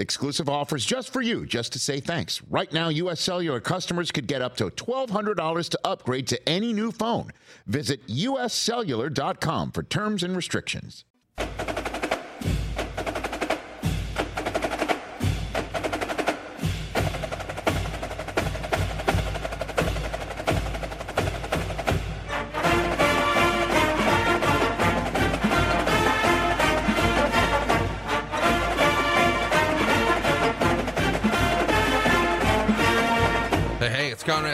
Exclusive offers just for you, just to say thanks. Right now, U.S. Cellular customers could get up to $1,200 to upgrade to any new phone. Visit uscellular.com for terms and restrictions.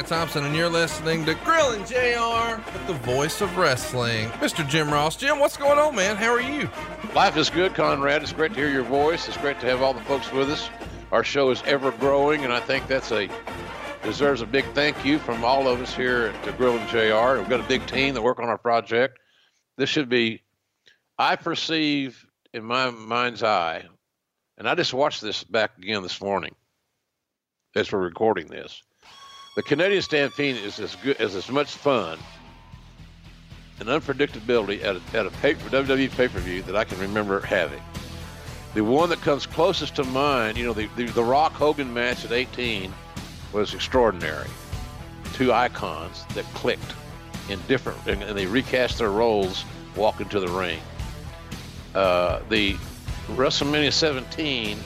Thompson, and you're listening to Grilling JR with the voice of wrestling, Mr. Jim Ross. Jim, what's going on, man? How are you? Life is good, Conrad. It's great to hear your voice. It's great to have all the folks with us. Our show is ever growing, and I think that's a deserves a big thank you from all of us here at Grilling JR. We've got a big team that work on our project. This should be, I perceive in my mind's eye, and I just watched this back again this morning as we're recording this the Canadian Stampede is as good as as much fun and unpredictability at a, at a paper, WWE pay per view that I can remember having. The one that comes closest to mind, you know, the, the, the Rock Hogan match at 18 was extraordinary. Two icons that clicked in different, and, and they recast their roles walking to the ring. Uh, the WrestleMania 17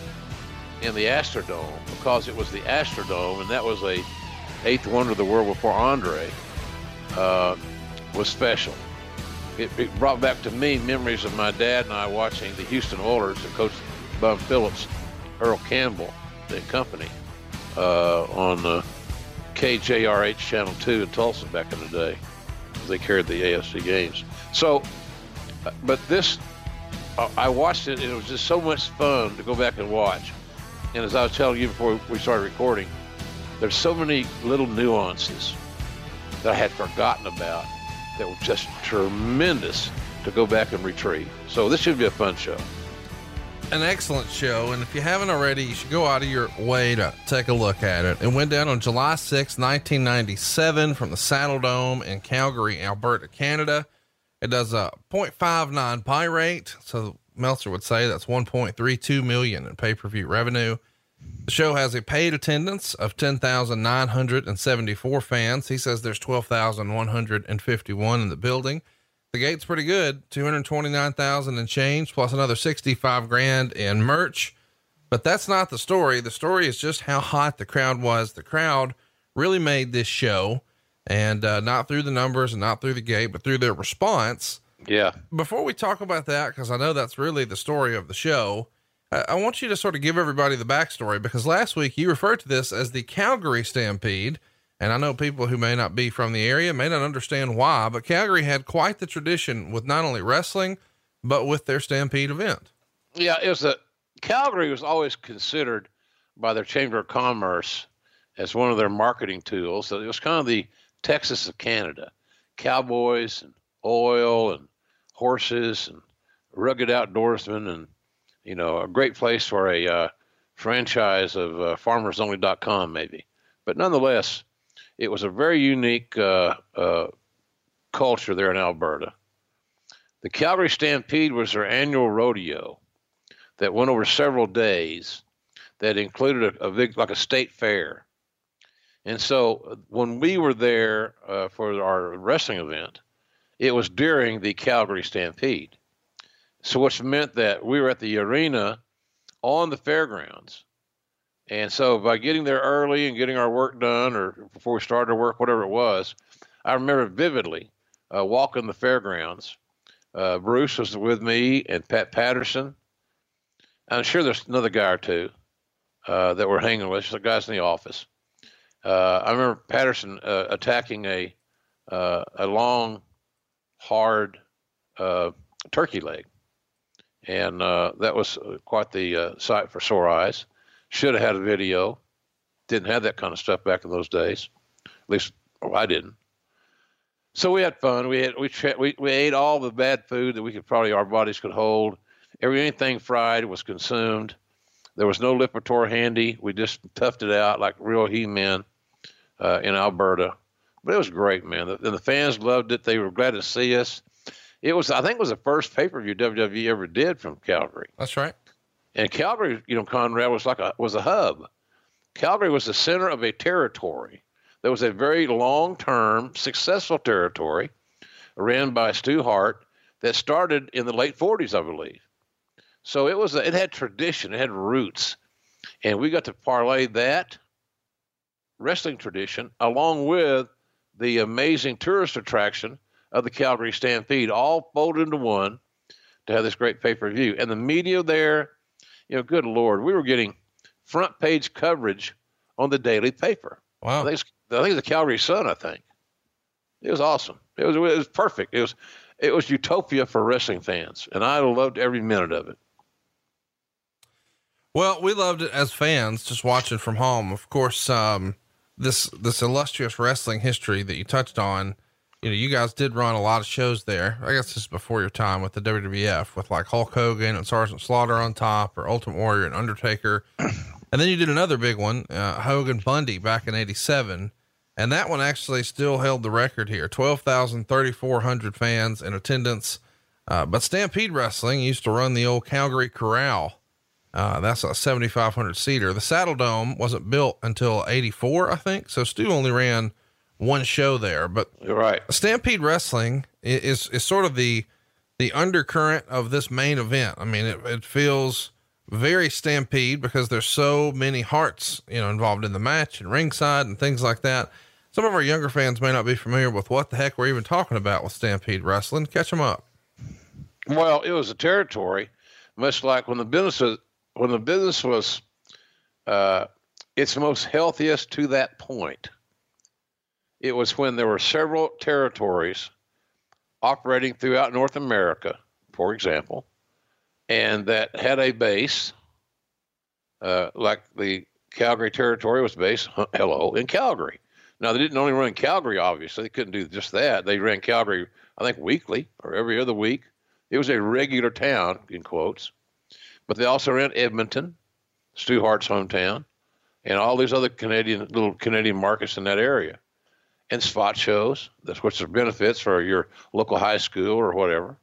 in the Astrodome, because it was the Astrodome, and that was a eighth wonder of the world before Andre uh, was special. It, it, brought back to me memories of my dad and I watching the Houston Oilers and Coach Bum Phillips, Earl Campbell, the company, uh, on uh, KJRH Channel 2 in Tulsa back in the day. They carried the AFC games. So, uh, but this, uh, I watched it and it was just so much fun to go back and watch. And as I was telling you before we started recording, there's so many little nuances that I had forgotten about that were just tremendous to go back and retrieve. So this should be a fun show. An excellent show. And if you haven't already, you should go out of your way to take a look at it. It went down on July 6, 1997 from the Saddledome in Calgary, Alberta, Canada. It does a 0.59 buy rate. So Meltzer would say that's 1.32 million in pay-per-view revenue. The show has a paid attendance of 10,974 fans. He says there's 12,151 in the building. The gate's pretty good, 229,000 and change, plus another 65 grand in merch. But that's not the story. The story is just how hot the crowd was. The crowd really made this show and uh, not through the numbers and not through the gate, but through their response. Yeah. Before we talk about that, because I know that's really the story of the show, I want you to sort of give everybody the backstory because last week you referred to this as the Calgary Stampede. And I know people who may not be from the area may not understand why, but Calgary had quite the tradition with not only wrestling, but with their Stampede event. Yeah, it was a Calgary was always considered by their Chamber of Commerce as one of their marketing tools. So it was kind of the Texas of Canada. Cowboys and oil and horses and rugged outdoorsmen and you know, a great place for a uh, franchise of uh, farmersonly.com, maybe. But nonetheless, it was a very unique uh, uh, culture there in Alberta. The Calgary Stampede was their annual rodeo that went over several days that included a, a big, like a state fair. And so uh, when we were there uh, for our wrestling event, it was during the Calgary Stampede. So, which meant that we were at the arena on the fairgrounds. And so, by getting there early and getting our work done, or before we started work, whatever it was, I remember vividly uh, walking the fairgrounds. Uh, Bruce was with me and Pat Patterson. I'm sure there's another guy or two uh, that we're hanging with, the guys in the office. Uh, I remember Patterson uh, attacking a uh, a long, hard turkey leg and uh, that was uh, quite the uh, sight for sore eyes. Should have had a video. Didn't have that kind of stuff back in those days. At least Oh, I didn't. So we had fun. We had we we we ate all the bad food that we could probably our bodies could hold. Every anything fried was consumed. There was no Lipitor handy. We just toughed it out like real he-men uh, in Alberta. But it was great, man. The, and the fans loved it. They were glad to see us. It was, I think, it was the first pay-per-view WWE ever did from Calgary. That's right. And Calgary, you know, Conrad was like a was a hub. Calgary was the center of a territory that was a very long-term, successful territory ran by Stu Hart that started in the late 40s, I believe. So it was a, it had tradition, it had roots, and we got to parlay that wrestling tradition along with the amazing tourist attraction of the Calgary Stampede, all folded into one to have this great pay per view. And the media there, you know, good lord, we were getting front page coverage on the daily paper. Wow. I think, it's, I think it's the Calgary Sun. I think it was awesome. It was it was perfect. It was it was utopia for wrestling fans, and I loved every minute of it. Well, we loved it as fans, just watching from home. Of course, um, this this illustrious wrestling history that you touched on. You know, you guys did run a lot of shows there. I guess this is before your time with the WWF, with like Hulk Hogan and Sergeant Slaughter on top, or Ultimate Warrior and Undertaker. And then you did another big one, uh, Hogan Bundy back in 87. And that one actually still held the record here 12,300 fans in attendance. Uh, but Stampede Wrestling used to run the old Calgary Corral uh, that's a 7,500 seater. The Saddle Dome wasn't built until 84, I think. So Stu only ran one show there, but You're right. Stampede Wrestling is, is sort of the, the undercurrent of this main event. I mean, it, it feels very Stampede because there's so many hearts, you know, involved in the match and ringside and things like that. Some of our younger fans may not be familiar with what the heck we're even talking about with Stampede Wrestling. Catch them up. Well, it was a territory, much like when the business was, when the business was uh, its most healthiest to that point. It was when there were several territories operating throughout North America, for example, and that had a base, uh, like the Calgary territory was based, hello, in Calgary. Now, they didn't only run Calgary, obviously. They couldn't do just that. They ran Calgary, I think, weekly or every other week. It was a regular town, in quotes. But they also ran Edmonton, Stu Hart's hometown, and all these other Canadian little Canadian markets in that area. And spot shows, that's what's the benefits for your local high school or whatever.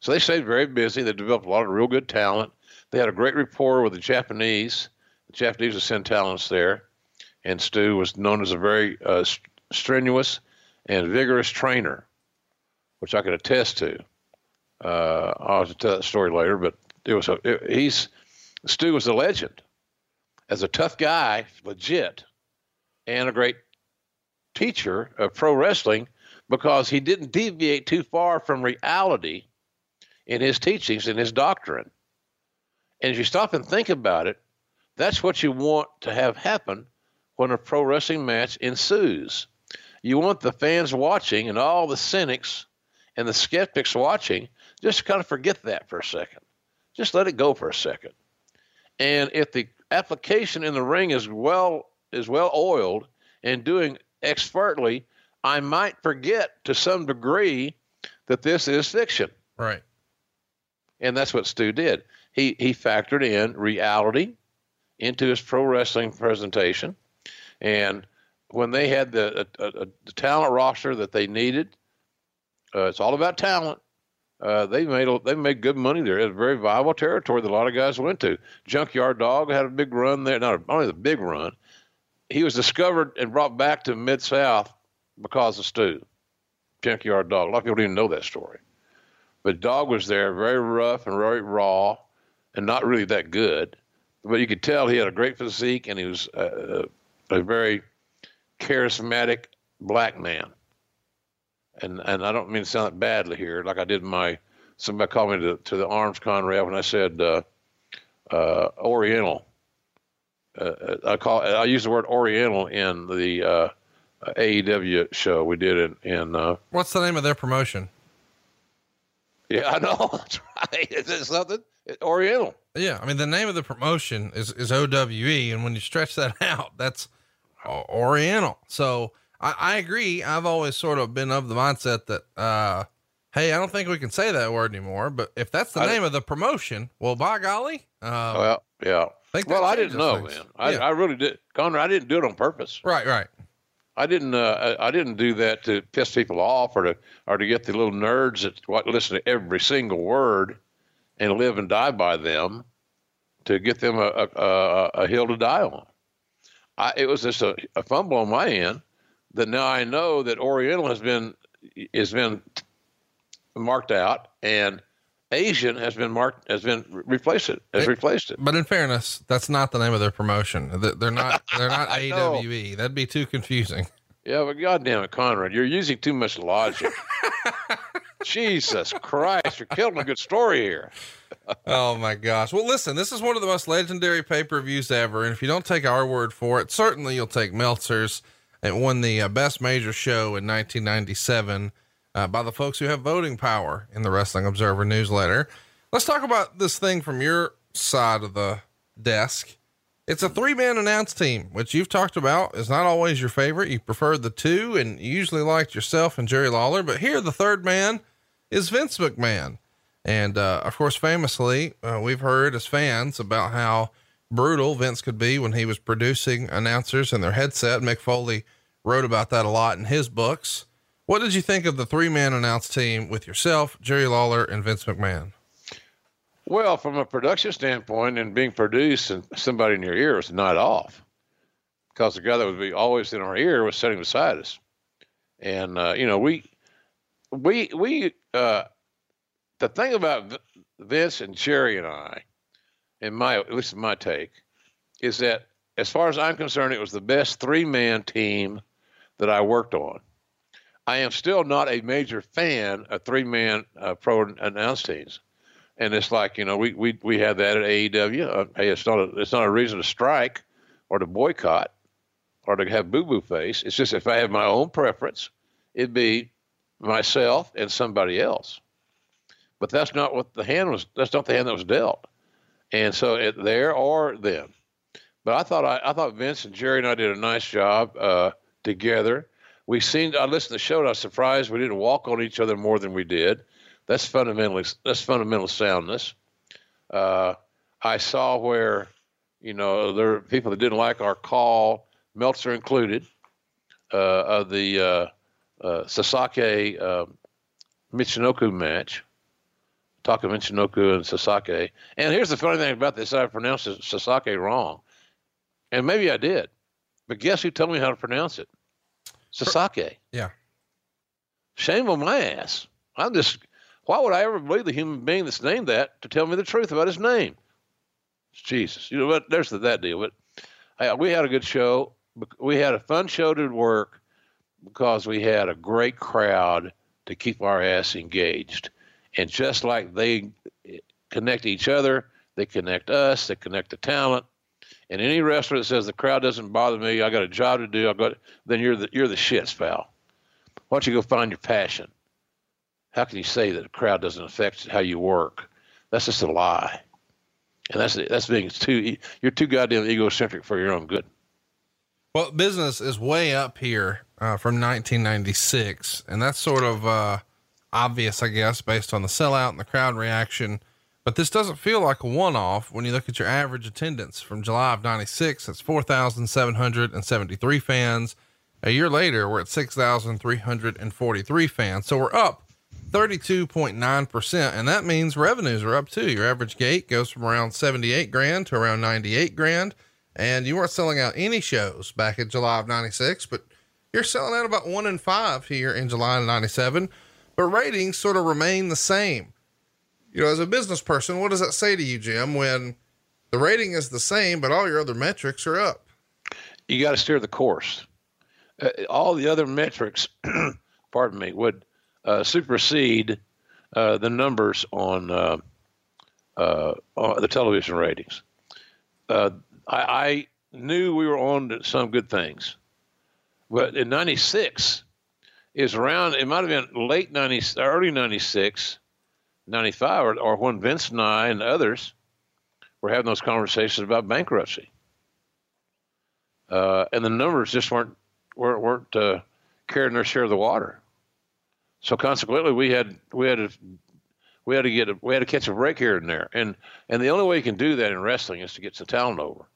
So they stayed very busy. They developed a lot of real good talent. They had a great rapport with the Japanese. The Japanese would send talents there. And Stu was known as a very uh, strenuous and vigorous trainer, which I could attest to. Uh, I'll tell that story later, but it was a, it, he's Stu was a legend as a tough guy, legit, and a great teacher of pro wrestling because he didn't deviate too far from reality in his teachings and his doctrine. And if you stop and think about it, that's what you want to have happen when a pro wrestling match ensues. You want the fans watching and all the cynics and the skeptics watching just kind of forget that for a second. Just let it go for a second. And if the application in the ring is well is well oiled and doing expertly, I might forget to some degree that this is fiction. Right. And that's what Stu did. He he factored in reality into his pro wrestling presentation, and when they had the, a, a, the talent roster that they needed, uh, it's all about talent. Uh, they made they made good money there. It's a very viable territory that a lot of guys went to. Junkyard Dog had a big run there. Not only the big run, he was discovered and brought back to Mid South because of Stu. Junkyard Dog. A lot of people didn't even know that story. But Dog was there, very rough and very raw, and not really that good. But you could tell he had a great physique, and he was a, a very charismatic black man. And and I don't mean to sound badly here, like I did my. Somebody called me to, to the arms, Conrad, when I said uh, uh, Oriental. Uh, I call I use the word Oriental in the uh, AEW show we did in in. Uh, What's the name of their promotion? Yeah, I know. That's right. Is it something? Oriental. Yeah, I mean the name of the promotion is is OWE, and when you stretch that out, that's Oriental. So I, I agree. I've always sort of been of the mindset that, uh, Hey, I don't think we can say that word anymore, but if that's the I name of the promotion, well, by golly. Uh, well, yeah. well, I didn't know, things. man. I, yeah. I really did. Conrad, I didn't do it on purpose. Right, right. I didn't. Uh, I didn't do that to piss people off or to or to get the little nerds that listen to every single word and live and die by them to get them a, a, a hill to die on. I, it was just a, a fumble on my end that now I know that Oriental has been has been marked out and Asian has been marked has been replaced it has it, replaced it. But in fairness, that's not the name of their promotion. They're not they're not AWE. That'd be too confusing. Yeah, but goddamn it, Conrad, you're using too much logic. Jesus Christ, you're killing a good story here. oh my gosh. Well, listen, this is one of the most legendary pay per views ever. And if you don't take our word for it, certainly you'll take Meltzer's. It won the uh, best major show in 1997 uh, by the folks who have voting power in the Wrestling Observer newsletter. Let's talk about this thing from your side of the desk. It's a three man announced team, which you've talked about is not always your favorite. You preferred the two and you usually liked yourself and Jerry Lawler, but here the third man is Vince McMahon. And, uh, of course, famously, uh, we've heard as fans about how brutal Vince could be when he was producing announcers in their headset. Mick Foley wrote about that a lot in his books. What did you think of the three man announced team with yourself, Jerry Lawler, and Vince McMahon? Well, from a production standpoint and being produced and somebody in your ear was not off because the guy that would be always in our ear was sitting beside us. And, uh, you know, we, we, we, uh, the thing about Vince and Jerry and I, in my, at least my take, is that as far as I'm concerned, it was the best three man team that I worked on. I am still not a major fan of three man uh, pro announce teams. And it's like you know we we we have that at AEW. Uh, hey, it's not a it's not a reason to strike or to boycott or to have boo boo face. It's just if I have my own preference, it'd be myself and somebody else. But that's not what the hand was. That's not the hand that was dealt. And so it, there or them. But I thought I, I thought Vince and Jerry and I did a nice job uh, together we seen. I listened to the show. and I was surprised we didn't walk on each other more than we did. That's fundamentally that's fundamental soundness. Uh, I saw where you know there are people that didn't like our call, Meltzer included, uh, of the uh, uh, Sasaki uh, Michinoku match. Taka Michinoku and Sasaki. And here's the funny thing about this: I pronounced Sasaki wrong, and maybe I did, but guess who told me how to pronounce it? Sasaki. Yeah. Shame on my ass. I'm just, why would I ever believe the human being that's named that to tell me the truth about his name? Jesus. You know what? There's the, that deal. But we had a good show. We had a fun show to work because we had a great crowd to keep our ass engaged. And just like they connect each other, they connect us, they connect the talent, and any wrestler that says the crowd doesn't bother me, I got a job to do, I got then you're the you're the shits, pal. Why don't you go find your passion? How can you say that the crowd doesn't affect how you work? That's just a lie. And that's that's being too you're too goddamn egocentric for your own good. Well, business is way up here uh, from 1996, and that's sort of uh, obvious, I guess, based on the sellout and the crowd reaction. But this doesn't feel like a one off when you look at your average attendance from July of 96. That's 4,773 fans. A year later, we're at 6,343 fans. So we're up 32.9%. And that means revenues are up too. Your average gate goes from around 78 grand to around 98 grand. And you weren't selling out any shows back in July of 96, but you're selling out about one in five here in July of 97. But ratings sort of remain the same you know, as a business person, what does that say to you, Jim, when the rating is the same, but all your other metrics are up? You got to steer the course. Uh, all the other metrics, pardon me, would uh, supersede uh, the numbers on, uh, uh, on, the television ratings. Uh, I, I, knew we were on some good things, but in '96 is around. It might have been late '90, early '96 95 or, or when Vince and I and others were having those conversations about bankruptcy. Uh, and the numbers just weren't weren't, weren't uh, carrying their share of the water. So consequently, we had we had to we had to get a, we had to catch a break here and there, and and the only way you can do that in wrestling is to get the talent over.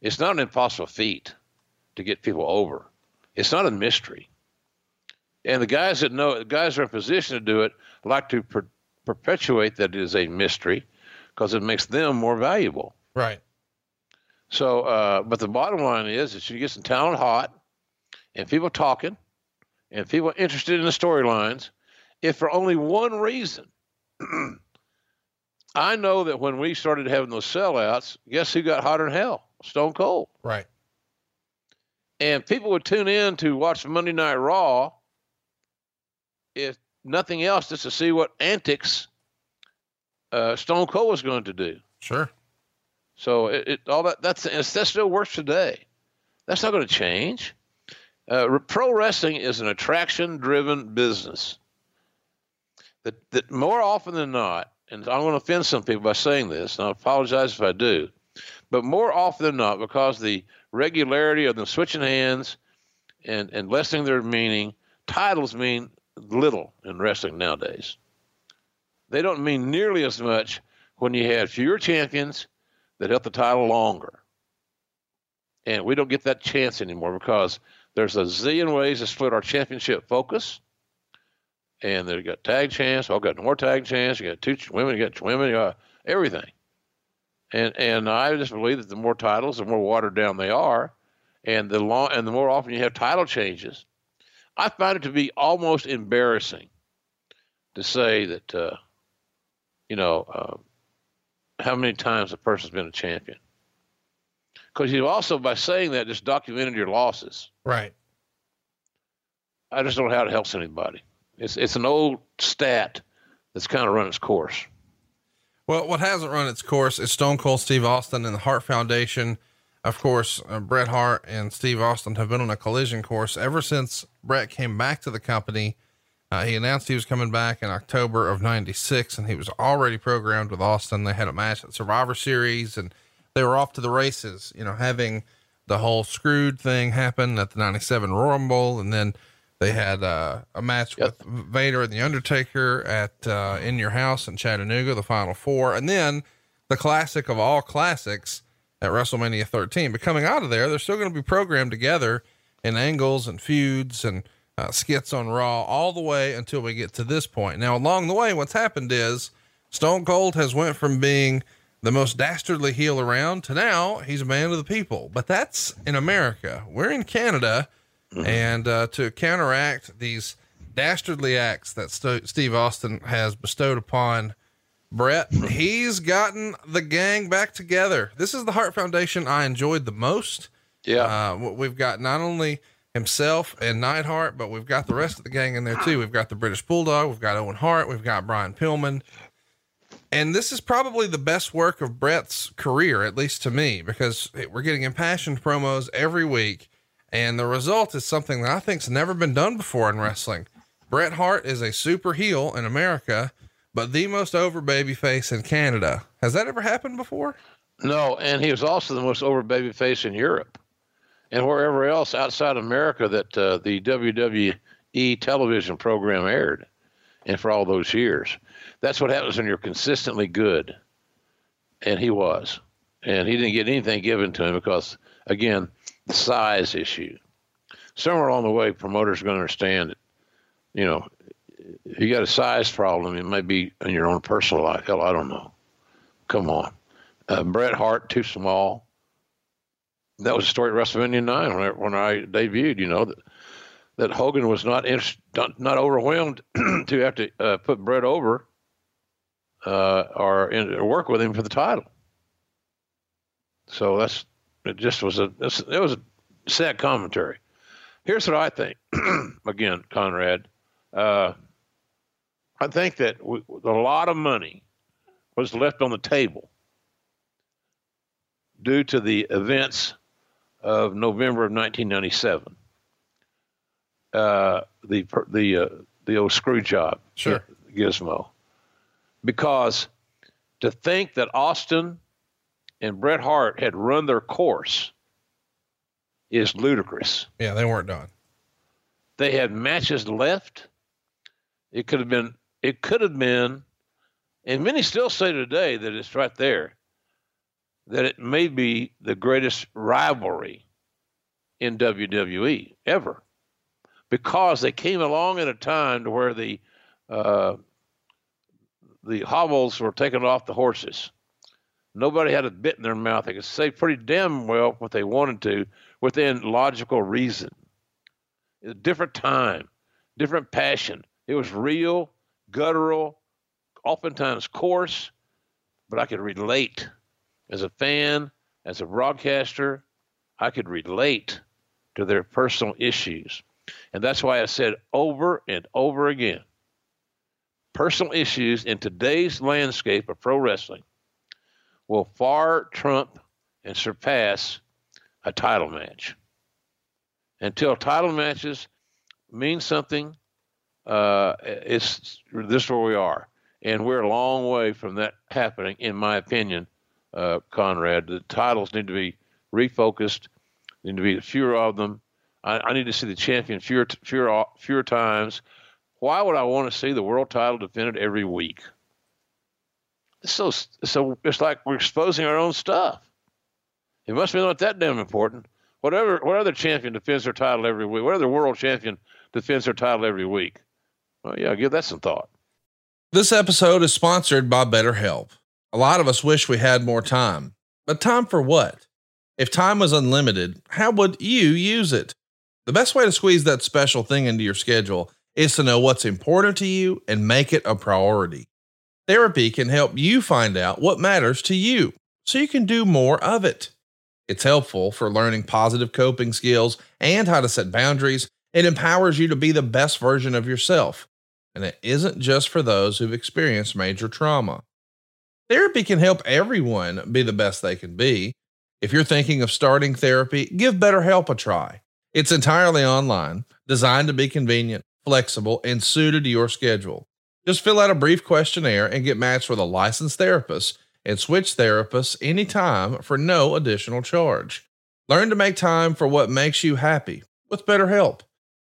It's not an impossible feat to get people over. It's not a mystery. And the guys that know, the guys are in position to do it, like to per, perpetuate that it is a mystery, because it makes them more valuable. Right. So, uh, but the bottom line is that you get some talent hot, and people talking, and people interested in the storylines, if for only one reason. I know that when we started having those sellouts, guess who got hotter than hell? Stone Cold. Right. And people would tune in to watch Monday Night Raw, if nothing else, just to see what antics uh, Stone Cold was going to do. Sure. So it, it all that that's that still works today. That's not going to change. Uh, pro wrestling is an attraction-driven business. That that more often than not, and I'm going to offend some people by saying this, and I apologize if I do, but more often than not, because the regularity of them switching hands and and lessening their meaning, titles mean little in wrestling nowadays. They don't mean nearly as much when you had fewer champions that held the title longer. And we don't get that chance anymore because there's a zillion ways to split our championship focus. And they've got tag champs. I've got more tag champs. You got two women. You got women. You got everything. And and I just believe that the more titles, the more watered down they are, and the long and the more often you have title changes, I find it to be almost embarrassing to say that, uh, you know, uh, how many times a person's been a champion. Because you also, by saying that, just documented your losses. Right. I just don't know how it helps anybody. It's it's an old stat that's kind of run its course. Well, what hasn't run its course is Stone Cold Steve Austin and the Hart Foundation. Of course, uh, Bret Hart and Steve Austin have been on a collision course ever since Bret came back to the company. Uh, he announced he was coming back in October of 96 and he was already programmed with Austin. They had a match at Survivor Series and they were off to the races, you know, having the whole screwed thing happen at the 97 Royal Rumble. And then they had uh, a match yep. with Vader and The Undertaker at uh, In Your House in Chattanooga, the final four. And then the classic of all classics at WrestleMania 13. But coming out of there, they're still going to be programmed together in angles and feuds and uh, skits on Raw all the way until we get to this point. Now, along the way, what's happened is Stone Cold has went from being the most dastardly heel around to now he's a man of the people. But that's in America. We're in Canada Mm-hmm. And uh, to counteract these dastardly acts that St- Steve Austin has bestowed upon Bret, he's gotten the gang back together. This is the Hart Foundation I enjoyed the most. Yeah. Uh, we've got not only himself and Neidhart, but we've got the rest of the gang in there too. We've got the British Bulldog, we've got Owen Hart, we've got Brian Pillman. And this is probably the best work of Bret's career, at least to me, because we're getting impassioned promos every week. And the result is something that I think's never been done before in wrestling. Bret Hart is a super heel in America, but the most over baby face in Canada. Has that ever happened before? No, and he was also the most over baby face in Europe and wherever else outside America that uh, the WWE television program aired, and for all those years. That's what happens when you're consistently good, and he was, and he didn't get anything given to him because, again, the size issue. Somewhere along the way, promoters are going to understand you know, you got a size problem, it may be in your own personal life. Hell, I don't know. Come on. Uh, Bret Hart, too small. That was a story at WrestleMania 9 when I, when I debuted, you know, that, that Hogan was not, not, not overwhelmed to have to uh, put Bret over uh, or, in, or work with him for the title. So that's it just was a it was a sad commentary. Here's what I think. Again, Conrad, uh, I think that we, a lot of money was left on the table due to the events of November of 1997. Uh, the the uh, the old screw job, sure, Gizmo, because to think that Austin and Bret Hart had run their course is ludicrous. Yeah, they weren't done. they had matches left. It could have been, it could have been, and many still say today that it's right there, that it may be the greatest rivalry in WWE ever because they came along at a time to where the uh, the hobbles were taken off the horses. Nobody had a bit in their mouth. They could say pretty damn well what they wanted to within logical reason. a different time, different passion. It was real, guttural, oftentimes coarse, but I could relate as a fan, as a broadcaster. I could relate to their personal issues. And that's why I said over and over again personal issues in today's landscape of pro wrestling will far trump and surpass a title match. Until title matches mean something, uh, it's this is where we are, and we're a long way from that happening, in my opinion, uh, Conrad. The titles need to be refocused, need to be fewer of them. I, I need to see the champion fewer, fewer, fewer times. Why would I want to see the world title defended every week? It's so so it's like we're exposing our own stuff. It must be not that damn important. Whatever what other champion defends their title every week? What other world champion defends their title every week? Well, yeah, give that some thought. This episode is sponsored by BetterHelp. A lot of us wish we had more time, but time for what? If time was unlimited, how would you use it? The best way to squeeze that special thing into your schedule is to know what's important to you and make it a priority. Therapy can help you find out what matters to you so you can do more of it. It's helpful for learning positive coping skills and how to set boundaries. It empowers you to be the best version of yourself. And it isn't just for those who've experienced major trauma. Therapy can help everyone be the best they can be. If you're thinking of starting therapy, give BetterHelp a try. It's entirely online, designed to be convenient flexible, and suited to your schedule. Just fill out a brief questionnaire and get matched with a licensed therapist and switch therapists anytime for no additional charge. Learn to make time for what makes you happy with BetterHelp.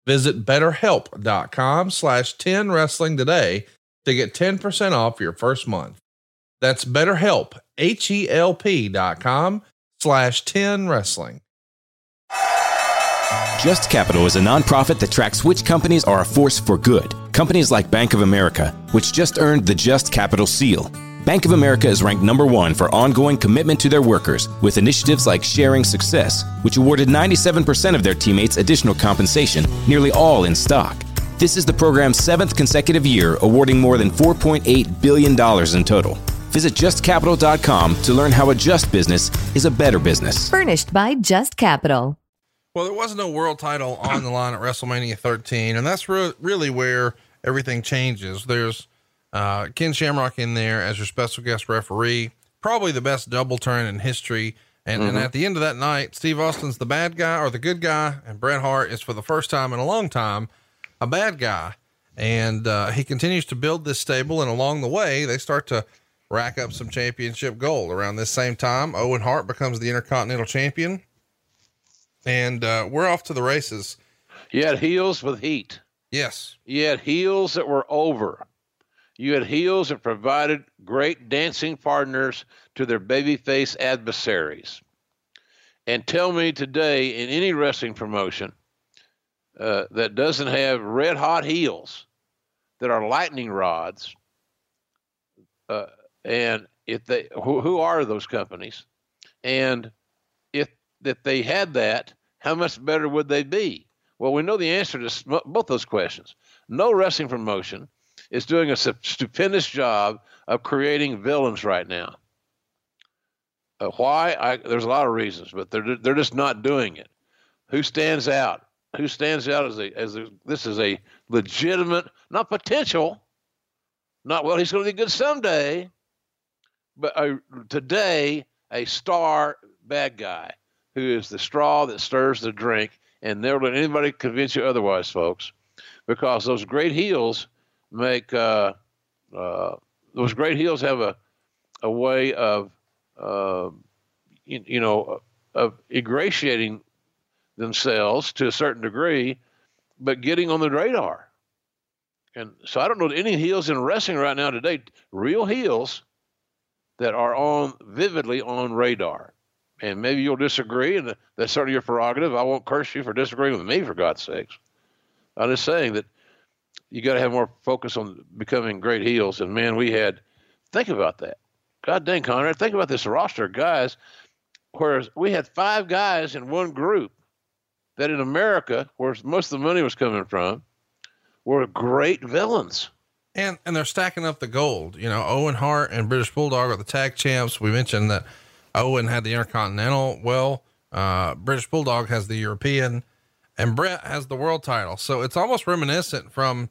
Visit betterhelp.com slash 10 wrestling today to get 10% off your first month. That's betterhelp, H-E-L-P dot com slash 10 wrestling. Just Capital is a nonprofit that tracks which companies are a force for good. Companies like Bank of America, which just earned the Just Capital seal. Bank of America is ranked number one for ongoing commitment to their workers with initiatives like Sharing Success, which awarded 97% of their teammates additional compensation, nearly all in stock. This is the program's seventh consecutive year, awarding more than $4.8 billion in total. Visit justcapital.com to learn how a just business is a better business. Furnished by Just Capital. Well, there was no world title on the line at WrestleMania 13, and that's re- really where everything changes. There's uh, Ken Shamrock in there as your special guest referee, probably the best double turn in history. And, mm-hmm. and at the end of that night, Steve Austin's the bad guy or the good guy, and Bret Hart is for the first time in a long time a bad guy. And uh, he continues to build this stable, and along the way, they start to rack up some championship gold. Around this same time, Owen Hart becomes the Intercontinental Champion and uh, we're off to the races. You had heels with heat. Yes. You had heels that were over. You had heels that provided great dancing partners to their babyface adversaries. And tell me today, in any wrestling promotion uh, that doesn't have red hot heels that are lightning rods, uh, and if they who, who are those companies, and if that they had that, how much better would they be? Well, we know the answer to both those questions. No wrestling promotion is doing a stupendous job of creating villains right now. Uh, why? I, there's a lot of reasons, but they're they're just not doing it. Who stands out? Who stands out as a as a, this is a legitimate, not potential, not well. He's going to be good someday, but a, today a star bad guy who is the straw that stirs the drink, and never let anybody convince you otherwise, folks, because those great heels make uh, uh, those great heels have a a way of uh, you, you, know of ingratiating themselves to a certain degree but getting on the radar. And so I don't know any heels in wrestling right now today, real heels that are on vividly on radar. And maybe you'll disagree, and that's certainly your prerogative. I won't curse you for disagreeing with me, for God's sakes. I'm just saying that you got to have more focus on becoming great heels. And man, we had, think about that. God dang, Conrad, think about this roster of guys. Whereas we had five guys in one group that in America, where most of the money was coming from, were great villains. And and they're stacking up the gold. You know, Owen Hart and British Bulldog are the tag champs. We mentioned that Owen had the Intercontinental. Well, uh, British Bulldog has the European, and Bret has the world title. So it's almost reminiscent from,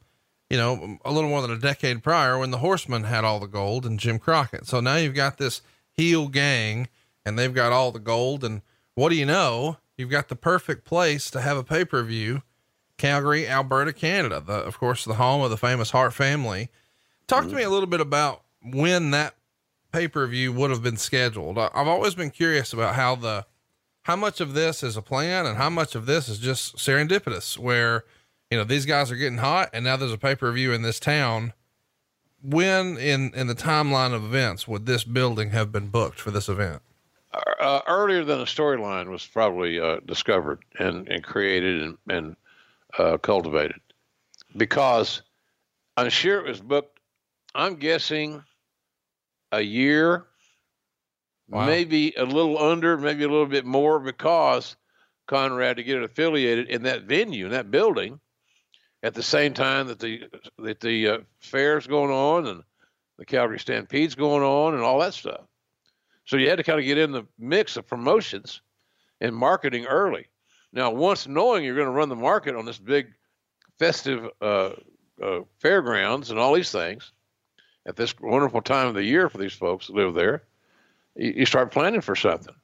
you know, a little more than a decade prior when the Horsemen had all the gold and Jim Crockett. So now you've got this heel gang, and they've got all the gold. And what do you know? You've got the perfect place to have a pay per view. Calgary, Alberta, Canada, the, of course, the home of the famous Hart family. Talk to me a little bit about when that pay per view would have been scheduled. I, I've always been curious about how the how much of this is a plan and how much of this is just serendipitous, where you know these guys are getting hot and now there's a pay per view in this town. When in in the timeline of events would this building have been booked for this event? Uh, earlier than the storyline was probably uh, discovered and, and created and, and uh, cultivated, because I'm sure it was booked. I'm guessing a year, wow. maybe a little under, maybe a little bit more, because Conrad to get it affiliated in that venue, in that building, at the same time that the that the uh, fair's going on and the Calgary Stampede's going on and all that stuff. So you had to kind of get in the mix of promotions and marketing early. Now, once knowing you're going to run the market on this big festive uh, uh, fairgrounds and all these things, at this wonderful time of the year for these folks that live there, you, you start planning for something.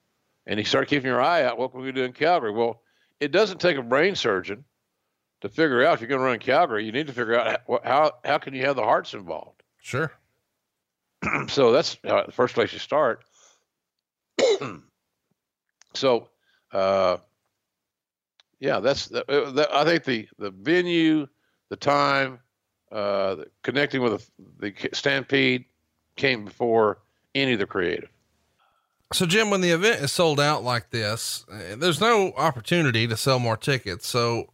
And you start keeping your eye out. What can we do in Calgary? Well, it doesn't take a brain surgeon to figure out if you're going to run Calgary. You need to figure out how how, how can you have the hearts involved. Sure. so that's uh, the first place you start. so, uh, yeah, that's uh, that, I think the the venue, the time, uh, connecting with the, the Stampede came before any of the creative. So, Jim, when the event is sold out like this, uh, there's no opportunity to sell more tickets. So,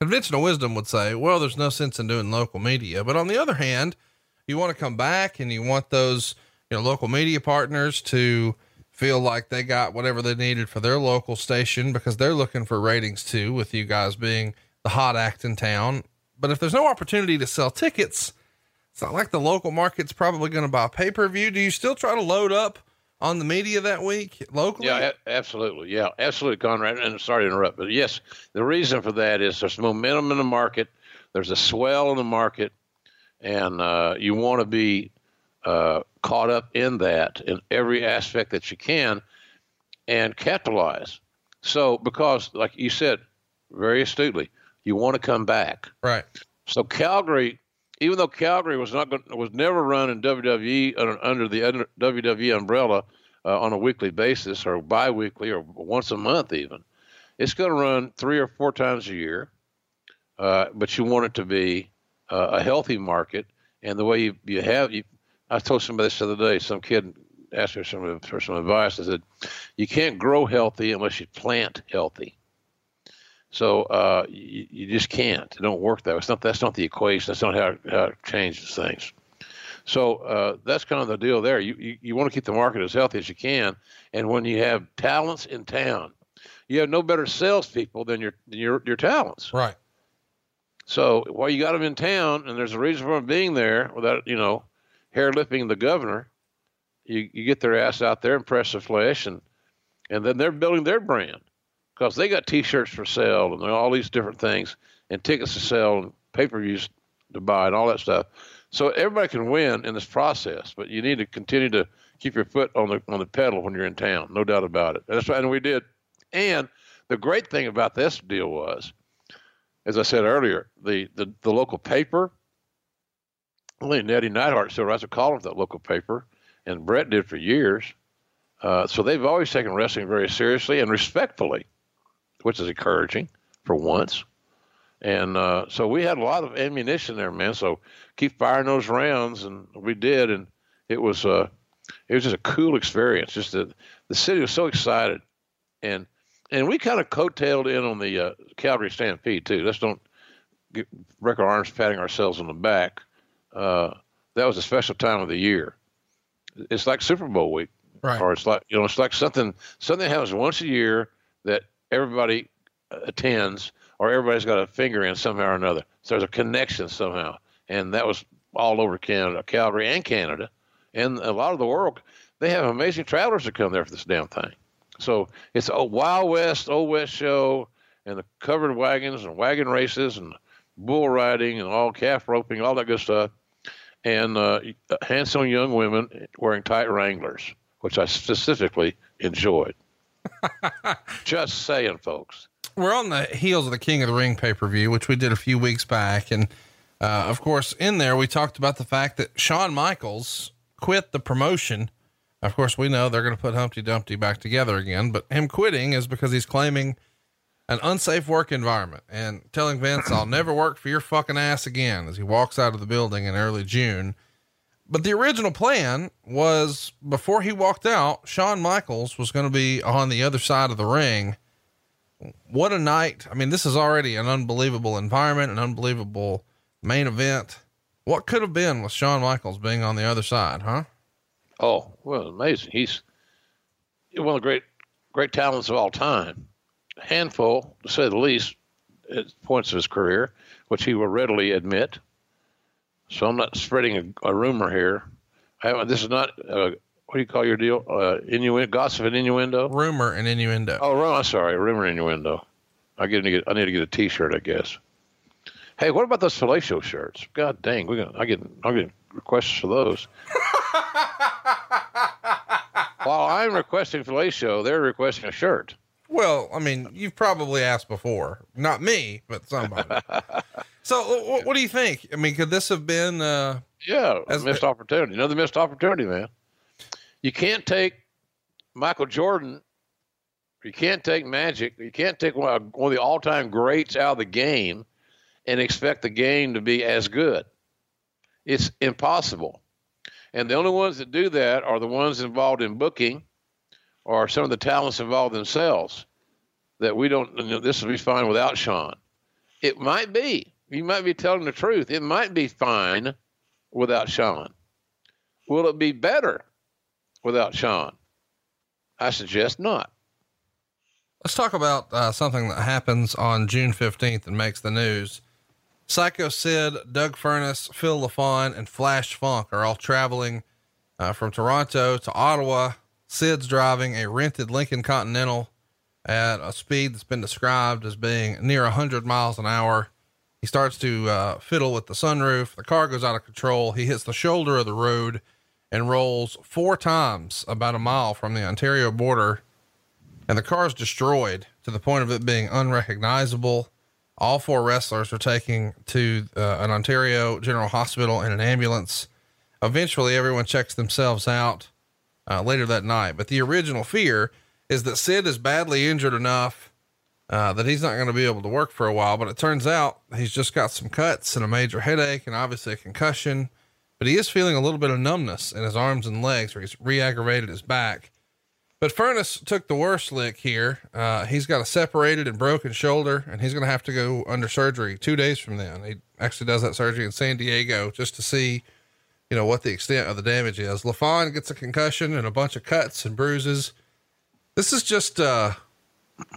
conventional wisdom would say, well, there's no sense in doing local media. But on the other hand, you want to come back and you want those, you know, local media partners to feel like they got whatever they needed for their local station because they're looking for ratings too, with you guys being the hot act in town. But if there's no opportunity to sell tickets, it's not like the local market's probably going to buy pay per view. Do you still try to load up on the media that week locally? Yeah, a- absolutely. Yeah, absolutely, Conrad. And sorry to interrupt, but yes, the reason for that is there's momentum in the market, there's a swell in the market, and uh, you want to be uh, caught up in that in every aspect that you can and capitalize. So, because, like you said very astutely, you want to come back. Right. So Calgary, even though Calgary was not was never run in WWE under the WWE umbrella uh, on a weekly basis or biweekly or once a month even, it's going to run three or four times a year. Uh, but you want it to be uh, a healthy market, and the way you, you have you, I told somebody this the other day. Some kid asked me some for some advice. I said, "You can't grow healthy unless you plant healthy." So uh, you, you, just can't. It don't work that way. It's not, that's not the equation. That's not how, how it changes things. So uh, that's kind of the deal there. You, you, you want to keep the market as healthy as you can. And when you have talents in town, you have no better salespeople than your, your, your talents. Right. So while you got them in town and there's a reason for them being there without, you know, hair lipping the governor, you, you get their ass out there and press the flesh and, and then they're building their brand because they got T-shirts for sale and all these different things and tickets to sell and pay-per-views to buy and all that stuff. So everybody can win in this process, but you need to continue to keep your foot on the on the pedal when you're in town, no doubt about it. And that's and we did. And the great thing about this deal was, as I said earlier, the the, the local paper. Only Nattie Neidhart still writes a column for that local paper, and Bret did for years. Uh, so they've always taken wrestling very seriously and respectfully which is encouraging for once. And uh, so we had a lot of ammunition there, man. So keep firing those rounds, and we did, and it was uh, it was just a cool experience. Just that the city was so excited, and and we kind of coattailed in on the uh, Calgary Stampede too. Let's don't get, break our arms patting ourselves on the back. Uh, that was a special time of the year. It's like Super Bowl week, Right. or it's like you know, it's like something something happens once a year that everybody attends, or everybody's got a finger in somehow or another. So there's a connection somehow, and that was all over Canada, Calgary, and Canada, and a lot of the world. They have amazing travelers that come there for this damn thing. So it's a Wild West, Old West show, and the covered wagons and wagon races and bull riding and all calf roping, all that good stuff, and uh, handsome young women wearing tight Wranglers, which I specifically enjoyed. Just saying, folks. we're on the heels of the King of the Ring pay per view, which we did a few weeks back. And, uh, of course, in there, we talked about the fact that Shawn Michaels quit the promotion. Of course, we know they're going to put Humpty Dumpty back together again, but him quitting is because he's claiming an unsafe work environment and telling Vince, I'll never work for your fucking ass again as he walks out of the building in early June. But the original plan was before he walked out, Shawn Michaels was going to be on the other side of the ring what a night. I mean, this is already an unbelievable environment, an unbelievable main event. What could have been with Shawn Michaels being on the other side, huh? Oh, well, amazing. He's one of the great, great talents of all time. A Handful, to say the least, at points of his career, which he will readily admit. So I'm not spreading a, a rumor here. I haven't, this is not, uh, what do you call your deal? Uh, innuendo, gossip and innuendo? Rumor and innuendo. Oh, ru- I'm sorry, rumor and innuendo. I get get, I need to get a T-shirt, I guess. Hey, what about those fellatio shirts? God dang, we got, I get, I get requests for those. While I'm requesting fellatio, they're requesting a shirt. Well, I mean, you've probably asked before, not me, but somebody. so what, what do you think? I mean, could this have been, uh, Yeah, As- missed opportunity. Another missed opportunity, man. You can't take Michael Jordan. You can't take Magic. You can't take one of, one of the all-time greats out of the game and expect the game to be as good. It's impossible. And the only ones that do that are the ones involved in booking or some of the talents involved themselves that we don't, you know, this will be fine without Shawn. It might be. You might be telling the truth. It might be fine without Shawn. Will it be better without Shawn? I suggest not. let's talk about, uh, something that happens on June 15th and makes the news. Psycho Sid, Doug Furnas, Phil LaFon, and Flash Funk are all traveling uh, from Toronto to Ottawa. Sid's driving a rented Lincoln Continental at a speed that's been described as being near 100 miles an hour. He starts to uh, fiddle with the sunroof. The car goes out of control. He hits the shoulder of the road and rolls four times about a mile from the Ontario border. And the car is destroyed to the point of it being unrecognizable. All four wrestlers are taken to uh, an Ontario General Hospital in an ambulance. Eventually, everyone checks themselves out uh, later that night. But the original fear is that Sid is badly injured enough uh, that he's not going to be able to work for a while. But it turns out he's just got some cuts and a major headache and obviously a concussion. But he is feeling a little bit of numbness in his arms and legs, where he's re aggravated his back. But Furnas took the worst lick here. Uh, he's got a separated and broken shoulder, and he's going to have to go under surgery two days from then. He actually does that surgery in San Diego just to see, you know, what the extent of the damage is. LaFon gets a concussion and a bunch of cuts and bruises. This is just uh,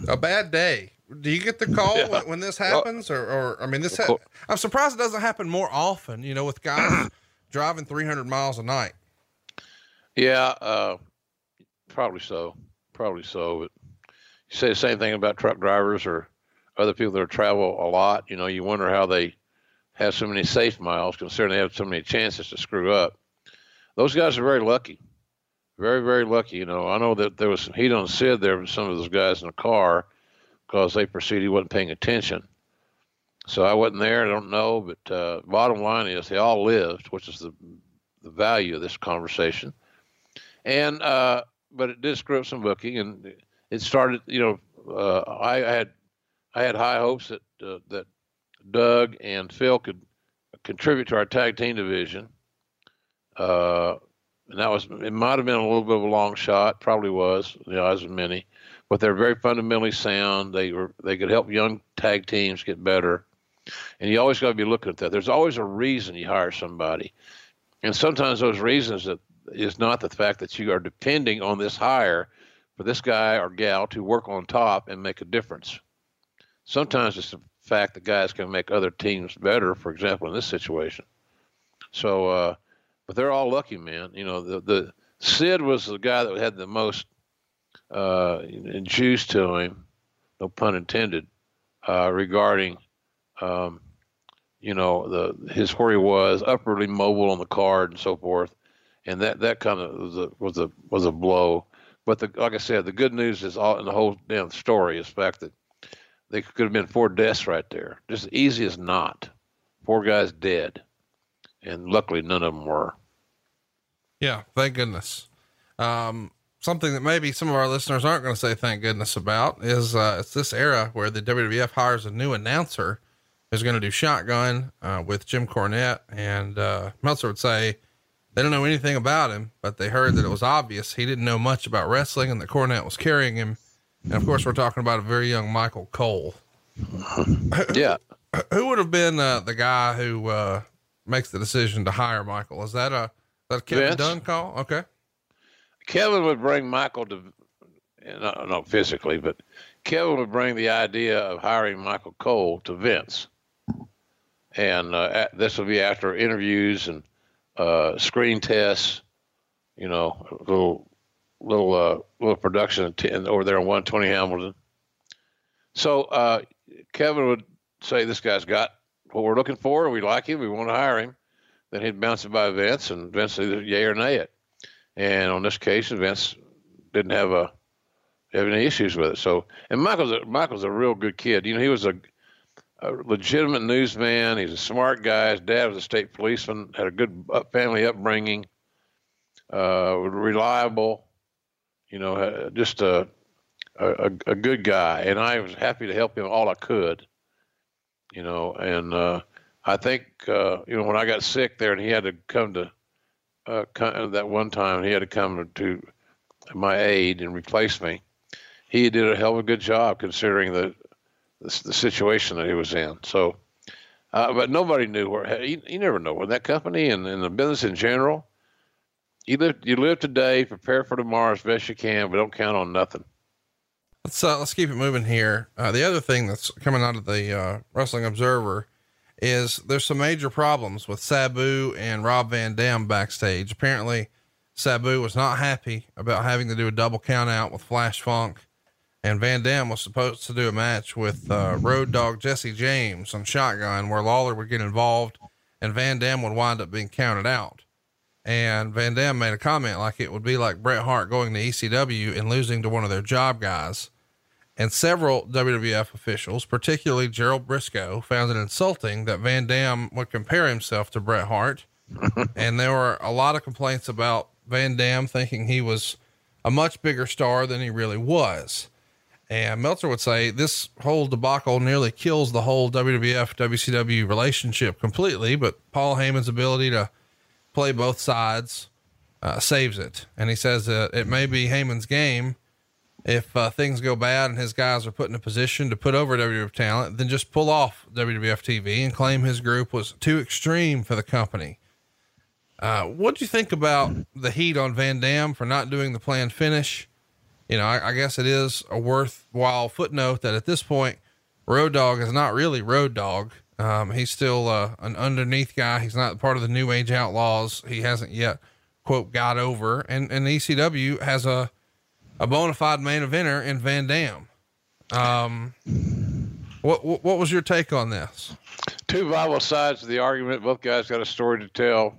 a bad day. Do you get the call Yeah. when, when this happens, or, or I mean, this? Ha- I'm surprised it doesn't happen more often. You know, with guys driving 300 miles a night. Yeah, uh, probably so. Probably so. But you say the same thing about truck drivers or other people that travel a lot. You know, you wonder how they have so many safe miles, considering they have so many chances to screw up. Those guys are very lucky. Very, very lucky. You know, I know that there was some heat on Sid there with some of those guys in the car because they perceived he wasn't paying attention. So I wasn't there. I don't know. But uh, bottom line is they all lived, which is the, the value of this conversation and uh, but it did screw up some booking, and it started. You know, uh, I, had I had high hopes that uh, that Doug and Phil could contribute to our tag team division. And that was it might have been a little bit of a long shot, probably was, you know, as many, but they're very fundamentally sound. They were they could help young tag teams get better. And you always got to be looking at that. There's always a reason you hire somebody. And sometimes those reasons that is not the fact that you are depending on this hire for this guy or gal to work on top and make a difference. Sometimes it's the fact that guys can make other teams better, for example, in this situation. So, uh, but they're all lucky, man. You know, the, the Sid was the guy that had the most uh, juice to him, no pun intended, uh, regarding, um, you know, the his where he was upwardly mobile on the card and so forth, and that that kind of was a was a was a blow. But the, like I said, the good news is all in the whole damn story is the fact that they could have been four deaths right there, just as easy as not. Four guys dead, and luckily none of them were. Yeah, thank goodness. Um, something that maybe some of our listeners aren't going to say thank goodness about is uh, it's this era where the WWF hires a new announcer who's going to do shotgun uh, with Jim Cornette, and uh, Meltzer would say they don't know anything about him, but they heard that it was obvious he didn't know much about wrestling and that Cornette was carrying him. And of course, we're talking about a very young Michael Cole. yeah. Who would have been uh, the guy who uh, makes the decision to hire Michael? Is that a, is that a Kevin Vince? Dunn call? Okay. Kevin would bring Michael to, not, not physically, but Kevin would bring the idea of hiring Michael Cole to Vince. And uh, this will be after interviews and uh, screen tests, you know, little little uh, little production over there on 120 Hamilton. So uh, Kevin would say, "This guy's got what we're looking for. We like him. We want to hire him." Then he'd bounce it by Vince, and Vince either yay or nay it. And on this case, Vince didn't have a have any issues with it. So, and Michael's a, Michael's a real good kid. You know, he was a a legitimate newsman. He's a smart guy. His dad was a state policeman, had a good family upbringing, uh, reliable, you know, just a, a, a good guy. And I was happy to help him all I could, you know. And uh, I think, uh, you know, when I got sick there and he had to come to uh, come, that one time, he had to come to my aid and replace me. He did a hell of a good job considering the the, the situation that he was in. So, uh, but nobody knew where. You, you never know where that company and, and the business in general. You live you live today, prepare for tomorrow as best you can, but don't count on nothing. Let's uh, let's keep it moving here. Uh, the other thing that's coming out of the uh, Wrestling Observer is there's some major problems with Sabu and Rob Van Dam backstage. Apparently, Sabu was not happy about having to do a double count out with Flash Funk and Van Dam was supposed to do a match with uh, Road Dog Jesse James on Shotgun, where Lawler would get involved, and Van Dam would wind up being counted out. And Van Dam made a comment like it would be like Bret Hart going to ECW and losing to one of their job guys. And several WWF officials, particularly Gerald Brisco, found it insulting that Van Dam would compare himself to Bret Hart. and there were a lot of complaints about Van Dam thinking he was a much bigger star than he really was. And Meltzer would say this whole debacle nearly kills the whole WWF WCW relationship completely, but Paul Heyman's ability to play both sides uh, saves it. And he says that it may be Heyman's game if uh, things go bad and his guys are put in a position to put over WWF talent, then just pull off WWF TV and claim his group was too extreme for the company. Uh, what do you think about the heat on Van Dam for not doing the planned finish? you know, I, I, guess it is a worthwhile footnote that at this point, Road Dog is not really Road Dog. Um, he's still uh, an underneath guy. He's not part of the New Age Outlaws. He hasn't yet, quote, got over. And and ECW has a a bona fide main eventer in Van Dam. Um, what, what what was your take on this? Two viable sides of the argument. Both guys got a story to tell.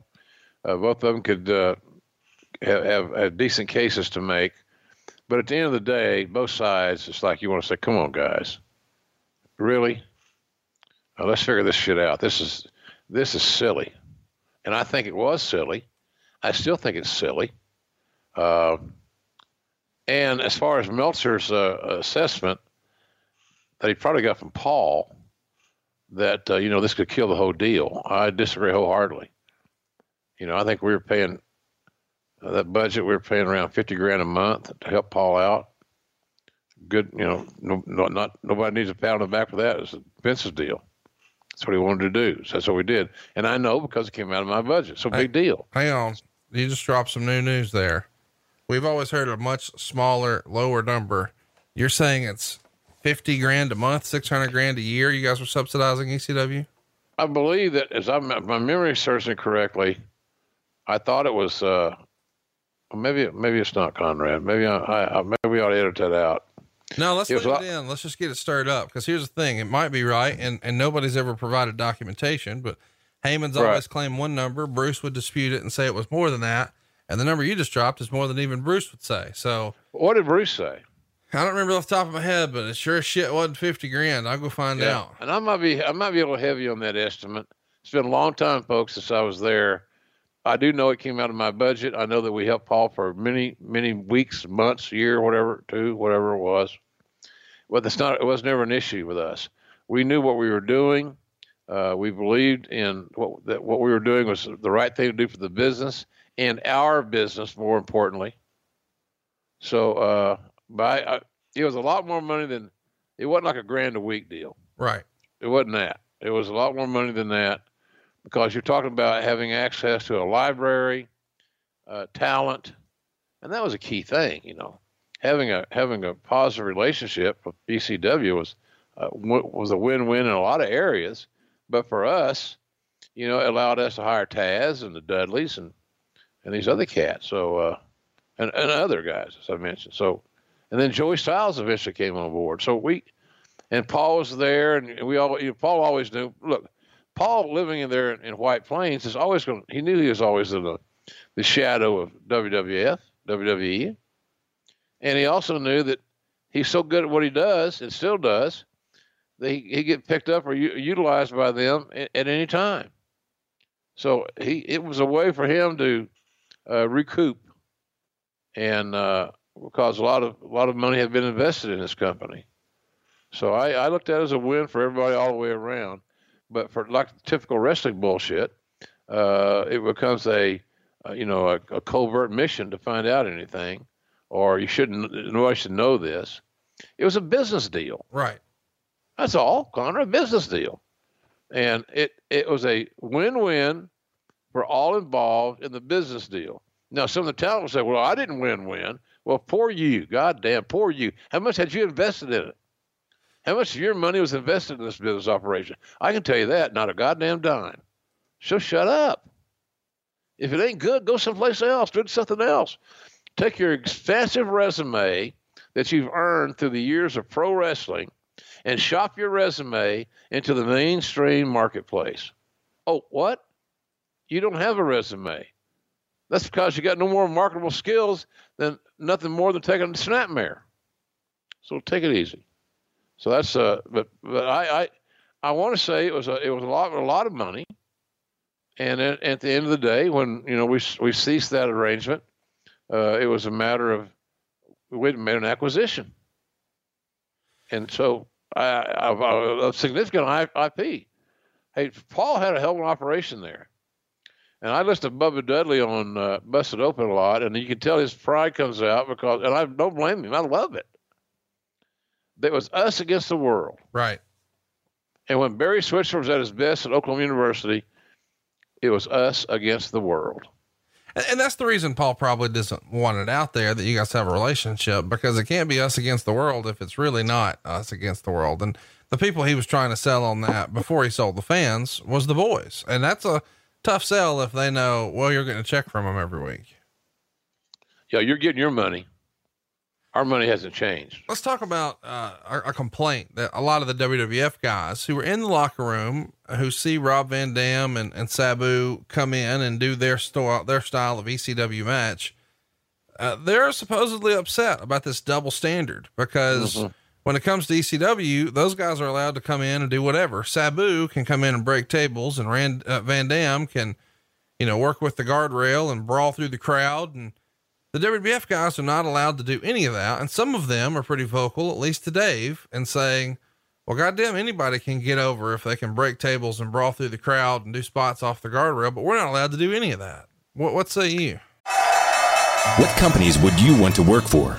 Uh, both of them could uh, have, have, have decent cases to make. But at the end of the day, both sides, it's like you want to say, come on, guys. Really? Now, let's figure this shit out. This is this is silly. And I think it was silly. I still think it's silly. Uh, and as far as Meltzer's uh, assessment that he probably got from Paul, that uh, you know this could kill the whole deal. I disagree wholeheartedly. You know, I think we were paying uh, that budget. We were paying around fifty grand a month to help Paul out. Good, you know, no, no, not nobody needs a pound the back for that. It's a Vince's deal. That's what he wanted to do. So that's what we did. And I know because it came out of my budget. So big deal. Hang on. You just dropped some new news there. We've always heard a much smaller, lower number. You're saying it's 50 grand a month, 600 grand a year. You guys were subsidizing ECW? I believe that as I'm, if my memory serves me correctly, I thought it was, uh, maybe, maybe it's not Conrad. Maybe I, I, maybe we ought to edit that out. No, let's leave it in. Let's just get it stirred up. Cause here's the thing. It might be right. And, and nobody's ever provided documentation, but Heyman's right. always claimed one number. Bruce would dispute it and say it was more than that. And the number you just dropped is more than even Bruce would say. So what did Bruce say? I don't remember off the top of my head, but it sure as shit wasn't 50 grand. I'll go find yeah. out. And I might be, I might be a little heavy on that estimate. It's been a long time, folks, since I was there. I do know it came out of my budget. I know that we helped Paul for many, many weeks, months, year, whatever, two, whatever it was. But that's not, it was never an issue with us. We knew what we were doing. Uh, we believed in what, that what we were doing was the right thing to do for the business and our business, more importantly. So, uh, but I, it was a lot more money than it wasn't like a grand a week deal. Right. It wasn't that. It was a lot more money than that because you're talking about having access to a library, uh, talent, and that was a key thing. You know, having a having a positive relationship with ECW was uh, w- was a win-win in a lot of areas, but for us, you know, it allowed us to hire Taz and the Dudleys and and these other cats. So uh, and and other guys as I mentioned. So and then Joey Styles eventually came on board. So we, and Paul was there, and we all, you know, Paul always knew. Look, Paul living in there in White Plains is always going. He knew he was always in the, the shadow of WWF, WWE, and he also knew that he's so good at what he does and still does that he he get picked up or u- utilized by them at, at, any time. So he it was a way for him to uh, recoup and uh, because a lot of a lot of money had been invested in this company. So I, I looked at it as a win for everybody all the way around. But for like typical wrestling bullshit, uh, it becomes a, a you know a, a, covert mission to find out anything, or you shouldn't. Nobody should know this. It was a business deal. Right. That's all, Conrad. A business deal, and it it was a win-win for all involved in the business deal. Now, some of the talent will say, "Well, I didn't win-win." Well, poor you. God damn, poor you. How much had you invested in it? How much of your money was invested in this business operation? I can tell you that, not a goddamn dime. So shut up. If it ain't good, go someplace else. Do something else. Take your expansive resume that you've earned through the years of pro wrestling and shop your resume into the mainstream marketplace. Oh, what? You don't have a resume. That's because you got no more marketable skills than nothing more than taking a snapmare. So take it easy. So that's uh, but but I I, I want to say it was a it was a lot a lot of money, and at, at the end of the day, when you know we we ceased that arrangement, uh, it was a matter of we made an acquisition, and so I, I, a significant IP. Hey, Paul had a hell of an operation there. And I listen to Bubba Dudley on uh, Busted Open a lot, and you can tell his pride comes out because, and I don't blame him. I love it. It was us against the world. Right. And when Barry Switzer was at his best at Oklahoma University, it was us against the world. And, and that's the reason Paul probably doesn't want it out there that you guys have a relationship because it can't be us against the world if it's really not us against the world. And the people he was trying to sell on that before he sold the fans was the boys. And that's a, tough sell if they know, well, you're getting a check from them every week. Yeah, you're getting your money. Our money hasn't changed. Let's talk about uh, a complaint that a lot of the WWF guys who were in the locker room who see Rob Van Dam and, and Sabu come in and do their style, their style of ECW match. Uh, they're supposedly upset about this double standard because mm-hmm when it comes to ECW, those guys are allowed to come in and do whatever. Sabu can come in and break tables, and Rand, uh, Van Dam can, you know, work with the guardrail and brawl through the crowd. And the WWF guys are not allowed to do any of that. And some of them are pretty vocal, at least to Dave, and saying, Well, goddamn, anybody can get over if they can break tables and brawl through the crowd and do spots off the guardrail, but we're not allowed to do any of that. What, what say you? What companies would you want to work for?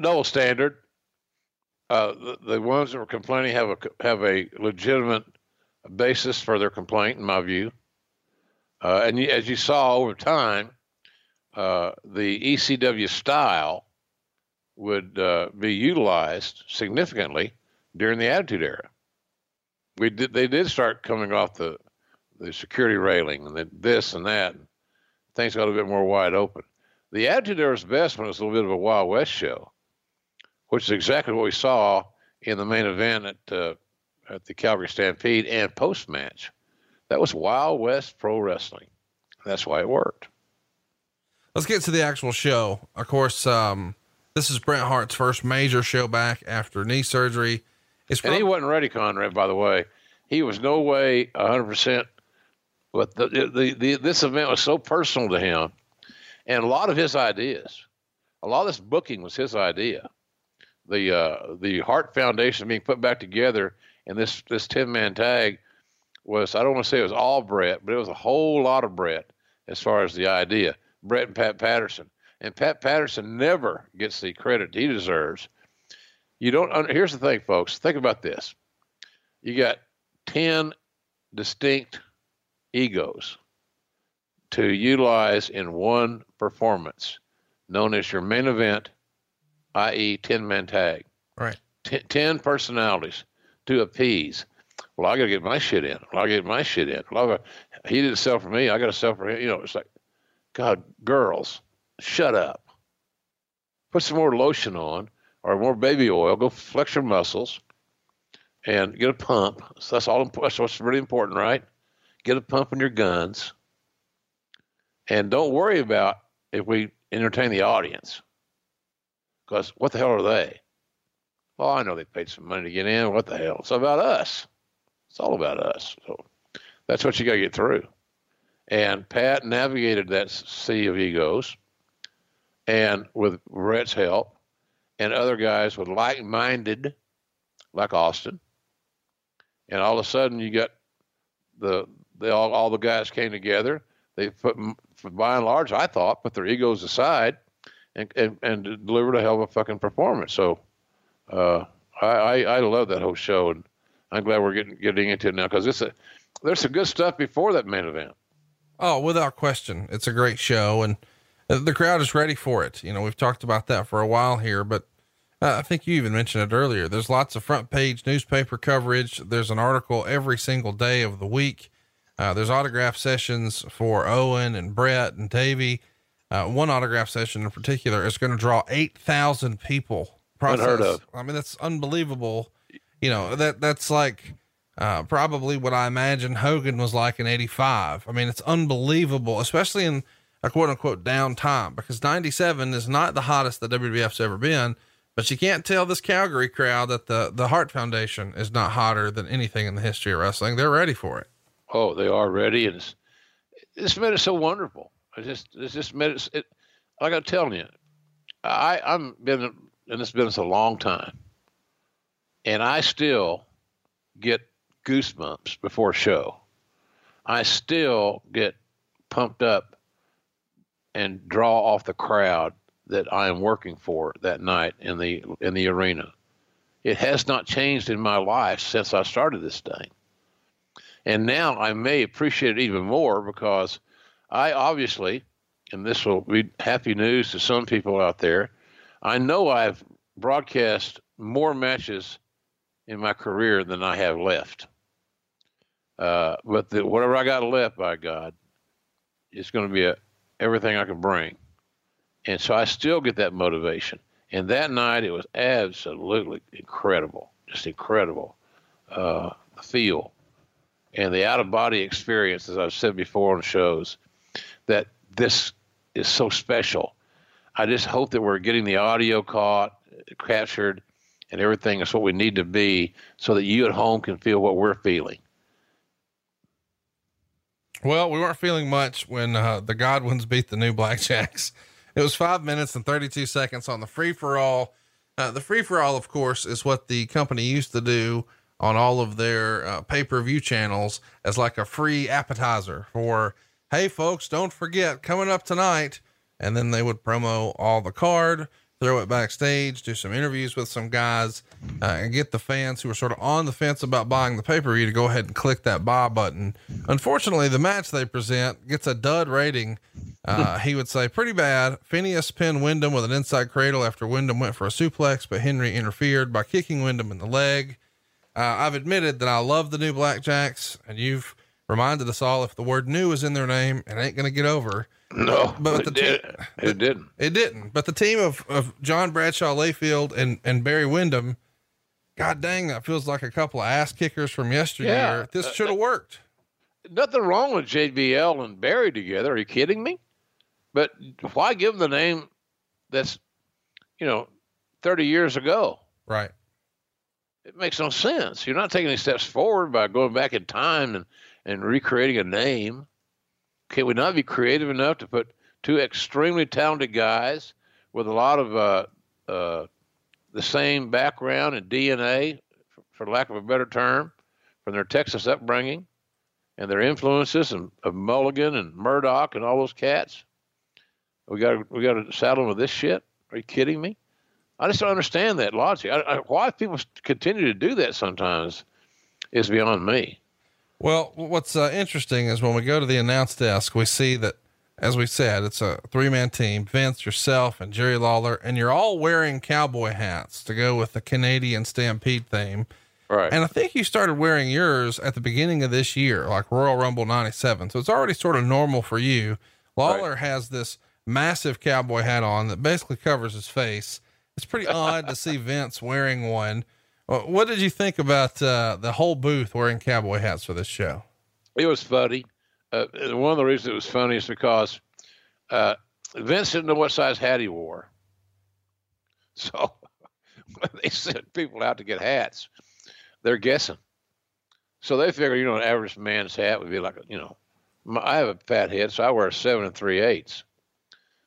double standard. Uh, the, the, ones that were complaining have a have a legitimate basis for their complaint, in my view. Uh, and as you saw over time, uh, the ECW style would uh, be utilized significantly during the Attitude Era. We did they did start coming off the the security railing and then this and that. Things got a bit more wide open. The Attitude Era was best when it was a little bit of a Wild West show which is exactly what we saw in the main event at uh, at the Calgary Stampede and post match. That was Wild West Pro Wrestling. That's why it worked. Let's get to the actual show. Of course, um, this is Bret Hart's first major show back after knee surgery. It's and he wasn't ready, Conrad. By the way, he was no way 100. percent But the, the the this event was so personal to him, and a lot of his ideas, a lot of this booking was his idea the uh, the Hart Foundation being put back together, and this this ten man tag was I don't want to say it was all Bret, but it was a whole lot of Bret as far as the idea. Bret and Pat Patterson, and Pat Patterson never gets the credit he deserves. You don't. Here's the thing, folks. Think about this. You got ten distinct egos to utilize in one performance, known as your main event i.e., 10 man tag. Right. T- 10 personalities to appease. Well, I got to get my shit in. Well, I get my shit in. Well, gotta, he didn't sell for me. I got to sell for him. You know, it's like, God, girls, shut up. Put some more lotion on or more baby oil. Go flex your muscles and get a pump. So that's all. That's what's really important, right? Get a pump in your guns, and don't worry about if we entertain the audience. Because what the hell are they? Well, I know they paid some money to get in. What the hell? It's about us. It's all about us. So that's what you got to get through. And Pat navigated that sea of egos, and with Bret's help, and other guys with like-minded, like Austin, and all of a sudden you got the they all all the guys came together. They put, by and large, I thought, put their egos aside and, and, and delivered a hell of a fucking performance. So uh, I, I, I love that whole show, and I'm glad we're getting getting into it now because it's a there's some good stuff before that main event. Oh, without question, it's a great show, and the crowd is ready for it. You know, we've talked about that for a while here, but uh, I think you even mentioned it earlier. There's lots of front page newspaper coverage. There's an article every single day of the week. Uh, there's autograph sessions for Owen and Bret and Davey. Uh, one autograph session in particular is going to draw 8,000 people. Process. Unheard of. I mean, that's unbelievable. You know, that that's like, uh, probably what I imagine Hogan was like in 85. I mean, it's unbelievable, especially in a quote unquote downtime because 97 is not the hottest that WWF's ever been, but you can't tell this Calgary crowd that the, the Hart Foundation is not hotter than anything in the history of wrestling. They're ready for it. Oh, they are ready. And it's, it's made it so wonderful. I just it's just it, it like I'm telling you, I I'm been in this business a long time, and I still get goosebumps before a show. I still get pumped up and draw off the crowd that I am working for that night in the in the arena. It has not changed in my life since I started this thing. And now I may appreciate it even more because I obviously, and this will be happy news to some people out there, I know I've broadcast more matches in my career than I have left. Uh, but the, whatever I got left, by God, it's going to be a, everything I can bring. And so I still get that motivation. And that night, it was absolutely incredible, just incredible. Uh, feel and the out of body experience, as I've said before on shows, that this is so special. I just hope that we're getting the audio caught, captured, and everything is what we need to be so that you at home can feel what we're feeling. Well, we weren't feeling much when uh, the Godwins beat the New Blackjacks. It was five minutes and 32 seconds on the free for all. Uh, the free for all, of course, is what the company used to do on all of their uh, pay per view channels as like a free appetizer for, hey, folks, don't forget coming up tonight. And then they would promo all the card, throw it backstage, do some interviews with some guys, uh, and get the fans who are sort of on the fence about buying the pay per view to go ahead and click that buy button. Unfortunately, the match they present gets a dud rating. Uh, he would say pretty bad. Phineas pinned Windham with an inside cradle after Windham went for a suplex, but Henry interfered by kicking Windham in the leg. Uh, I've admitted that I love the new Blackjacks, and you've reminded us all if the word new is in their name, it ain't going to get over. No, but it, the did, team- it didn't. It didn't. But the team of, of John Bradshaw Layfield and, and Barry Windham, God dang, that feels like a couple of ass kickers from yesteryear. Yeah. This Uh, should have worked. Nothing wrong with JBL and Barry together. Are you kidding me? But why give them the name that's, you know, 30 years ago? Right. It makes no sense. You're not taking any steps forward by going back in time and, and recreating a name. Can we not be creative enough to put two extremely talented guys with a lot of uh, uh, the same background and DNA, for, lack of a better term, from their Texas upbringing and their influences and, of Mulligan and Murdoch and all those cats? We got we got to saddle them with this shit. Are you kidding me? I just don't understand that logic. I, I, why people continue to do that sometimes is beyond me. Well, what's uh, interesting is when we go to the announce desk, we see that, as we said, it's a three man team Vince, yourself, and Jerry Lawler, and you're all wearing cowboy hats to go with the Canadian Stampede theme. Right. And I think you started wearing yours at the beginning of this year, like Royal Rumble 97. So it's already sort of normal for you. Lawler has this massive cowboy hat on that basically covers his face. It's pretty odd to see Vince wearing one. What did you think about uh, the whole booth wearing cowboy hats for this show? It was funny. Uh, one of the reasons it was funny is because uh, Vince didn't know what size hat he wore. So when they sent people out to get hats, they're guessing. So they figure, you know, an average man's hat would be like, you know, I have a fat head, so I wear a seven and three eighths.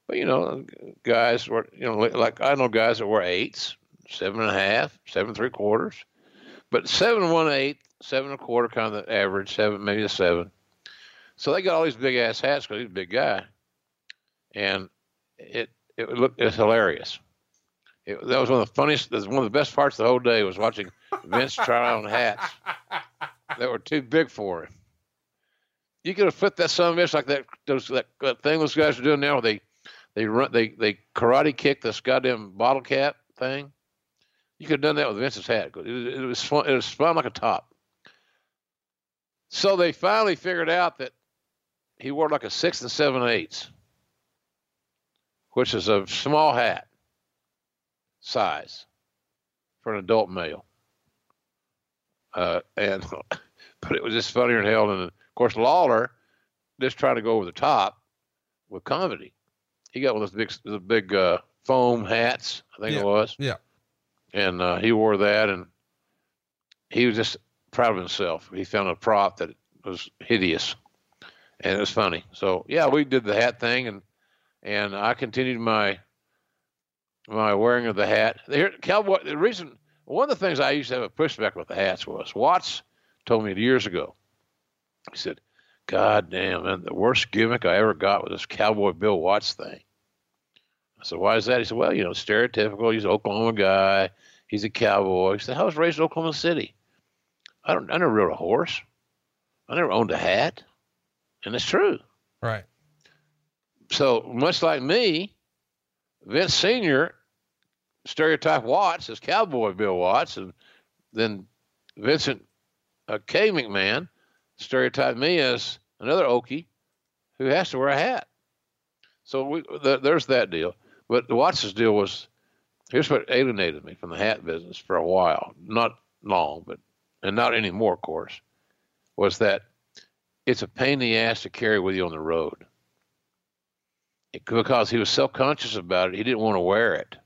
But you know, guys were, you know, like I know guys that wear eights, seven a half, seven and three quarters, but seven and one eighth, seven and a quarter, kind of the average, seven maybe a seven. So they got all these big ass hats because he's a big guy, and it it looked it's hilarious. It, that was one of the funniest. That was one of the best parts of the whole day was watching Vince try on hats that were too big for him. You could have put that son of bitch like that. Those that, that thing those guys are doing now. Where they they run they they karate kick this goddamn bottle cap thing. You could have done that with Vince's hat. It, was- it was spun, it was spun like a top. So they finally figured out that he wore like a six and seven eighths, which is a small hat size for an adult male. Uh, and but it was just funnier than hell. And of course, Lawler just trying to go over the top with comedy. He got one of those big, the big uh, foam hats, I think Yeah. it was, Yeah. And uh, he wore that, and he was just proud of himself. He found a prop that was hideous, and it was funny. So yeah, we did the hat thing, and and I continued my my wearing of the hat. Here, cowboy. The reason, one of the things I used to have a pushback with the hats was Watts told me years ago. He said, "God damn, man, the worst gimmick I ever got was this Cowboy Bill Watts thing." I said, "Why is that?" He said, "Well, you know, stereotypical. He's an Oklahoma guy. He's a cowboy." He said, "I was raised in Oklahoma City. I don't. I never rode a horse. I never owned a hat. And it's true. Right. So much like me, Vince Sr. stereotyped Watts as Cowboy Bill Watts, and then Vincent uh, K. McMahon stereotyped me as another Okie who has to wear a hat. So we, th- there's that deal. But the Watts' deal was here's what alienated me from the hat business for a while, not long, but and not anymore, of course, was that it's a pain in the ass to carry with you on the road. It, because he was self-conscious about it, he didn't want to wear it.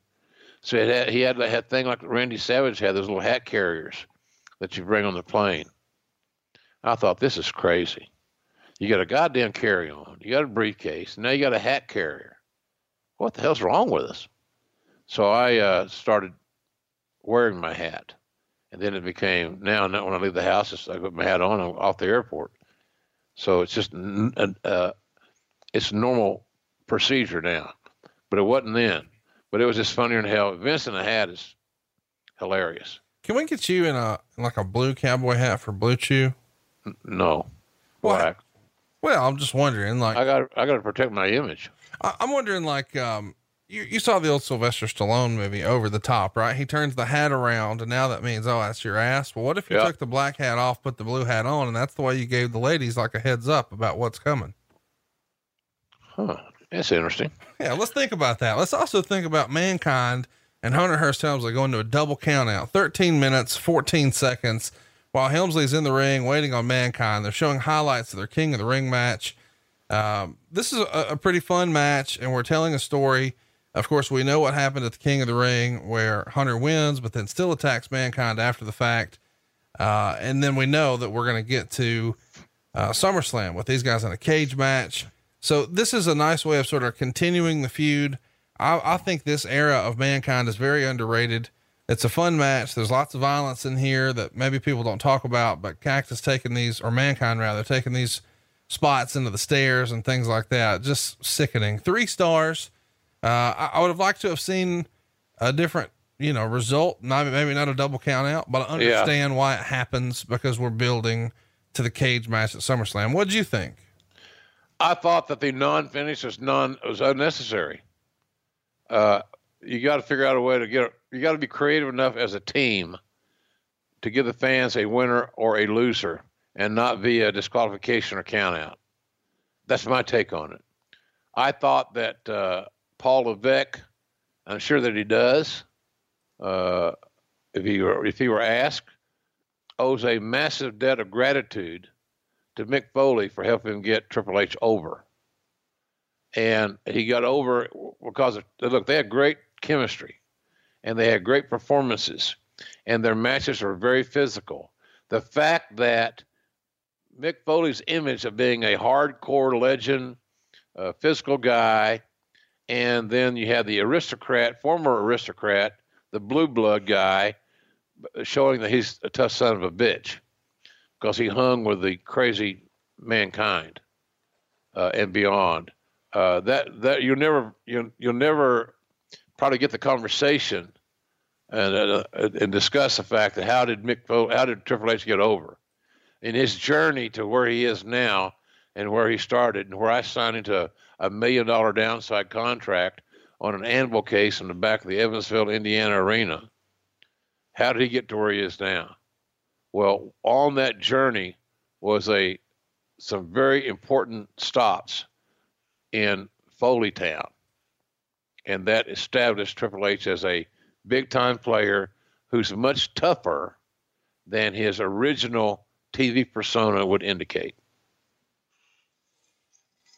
So he had he had that thing like Randy Savage had, those little hat carriers that you bring on the plane. I thought this is crazy. You got a goddamn carry-on, you got a briefcase, now you got a hat carrier. What the hell's wrong with us? So I uh, started wearing my hat, and then it became now. When I leave the house, I put my hat on. I'm off the airport. So it's just uh, it's normal procedure now, but it wasn't then. But it was just funnier than hell. Vince in a hat is hilarious. Can we get you in a like a blue cowboy hat for Blue Chew? No. Why? Well, I'm just wondering. Like, I got I got to protect my image. I, am wondering, like, um, you, you saw the old Sylvester Stallone movie Over the Top, right? He turns the hat around, and now that means, oh, that's your ass. Well, what if you took the black hat off, put the blue hat on, and that's the way you gave the ladies like a heads up about what's coming? Huh. That's interesting. Yeah, let's think about that. Let's also think about mankind and Hunter Hearst Helmsley going to a double count out, 13 minutes, 14 seconds, while Helmsley's in the ring waiting on mankind. They're showing highlights of their King of the Ring match. Um, this is a, a pretty fun match, and we're telling a story of course, we know what happened at the King of the Ring where Hunter wins, but then still attacks mankind after the fact. Uh, and then we know that we're going to get to uh, SummerSlam with these guys in a cage match. So this is a nice way of sort of continuing the feud. I, I think this era of mankind is very underrated. It's a fun match. There's lots of violence in here that maybe people don't talk about, but Cactus taking these, or mankind rather, taking these spots into the stairs and things like that. Just sickening. Three stars. Uh, I, I, would have liked to have seen a different, you know, result. Not maybe not a double count out, but I understand yeah. why it happens because we're building to the cage match at SummerSlam. What did you think? I thought that the non-finish was non was unnecessary. Uh, you got to figure out a way to get. You got to be creative enough as a team to give the fans a winner or a loser, and not via disqualification or count out. That's my take on it. I thought that uh, Paul Levesque, I'm sure that he does, uh, if he were if he were asked, owes a massive debt of gratitude to Mick Foley for helping him get Triple H over. And he got over because of, look, they had great chemistry, and they had great performances, and their matches were very physical. The fact that Mick Foley's image of being a hardcore legend, a physical guy, and then you had the aristocrat, former aristocrat, the blue blood guy, showing that he's a tough son of a bitch because he hung with the crazy mankind uh, and beyond. Uh, that that you never you you'll never probably get the conversation and uh, and discuss the fact that how did Mick Foley, how did Triple H get over in his journey to where he is now and where he started and where I signed into a million dollar downside contract on an anvil case in the back of the Evansville, Indiana arena. How did he get to where he is now? Well, on that journey was a some very important stops in Foleytown, and that established Triple H as a big time player who's much tougher than his original TV persona would indicate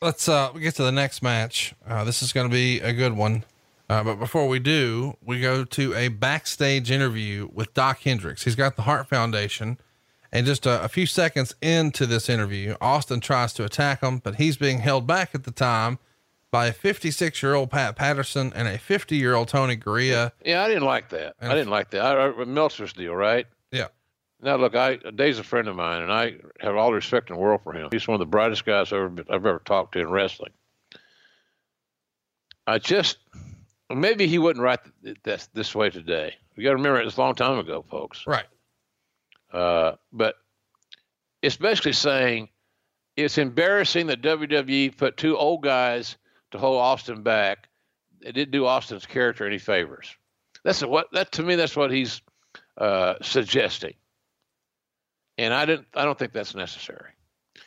let's uh we get to the next match. Uh, this is going to be a good one. Uh, but before we do, we go to a backstage interview with Doc Hendrix. He's got the Hart Foundation. And just a, a few seconds into this interview, Austin tries to attack him, but he's being held back at the time by a 56 year old Pat Patterson and a 50 year old Tony Garea. Yeah, I didn't like that. And I didn't like that. I, I, Meltzer's deal, right? Now, look, I Dave's a friend of mine, and I have all the respect in the world for him. He's one of the brightest guys I've ever, I've ever talked to in wrestling. I just maybe he wouldn't write this this way today. You got to remember it's a long time ago, folks. Right. Uh, but it's basically saying it's embarrassing that WWE put two old guys to hold Austin back. It didn't do Austin's character any favors. That's what that to me. That's what he's uh, suggesting, and I didn't. I don't think that's necessary.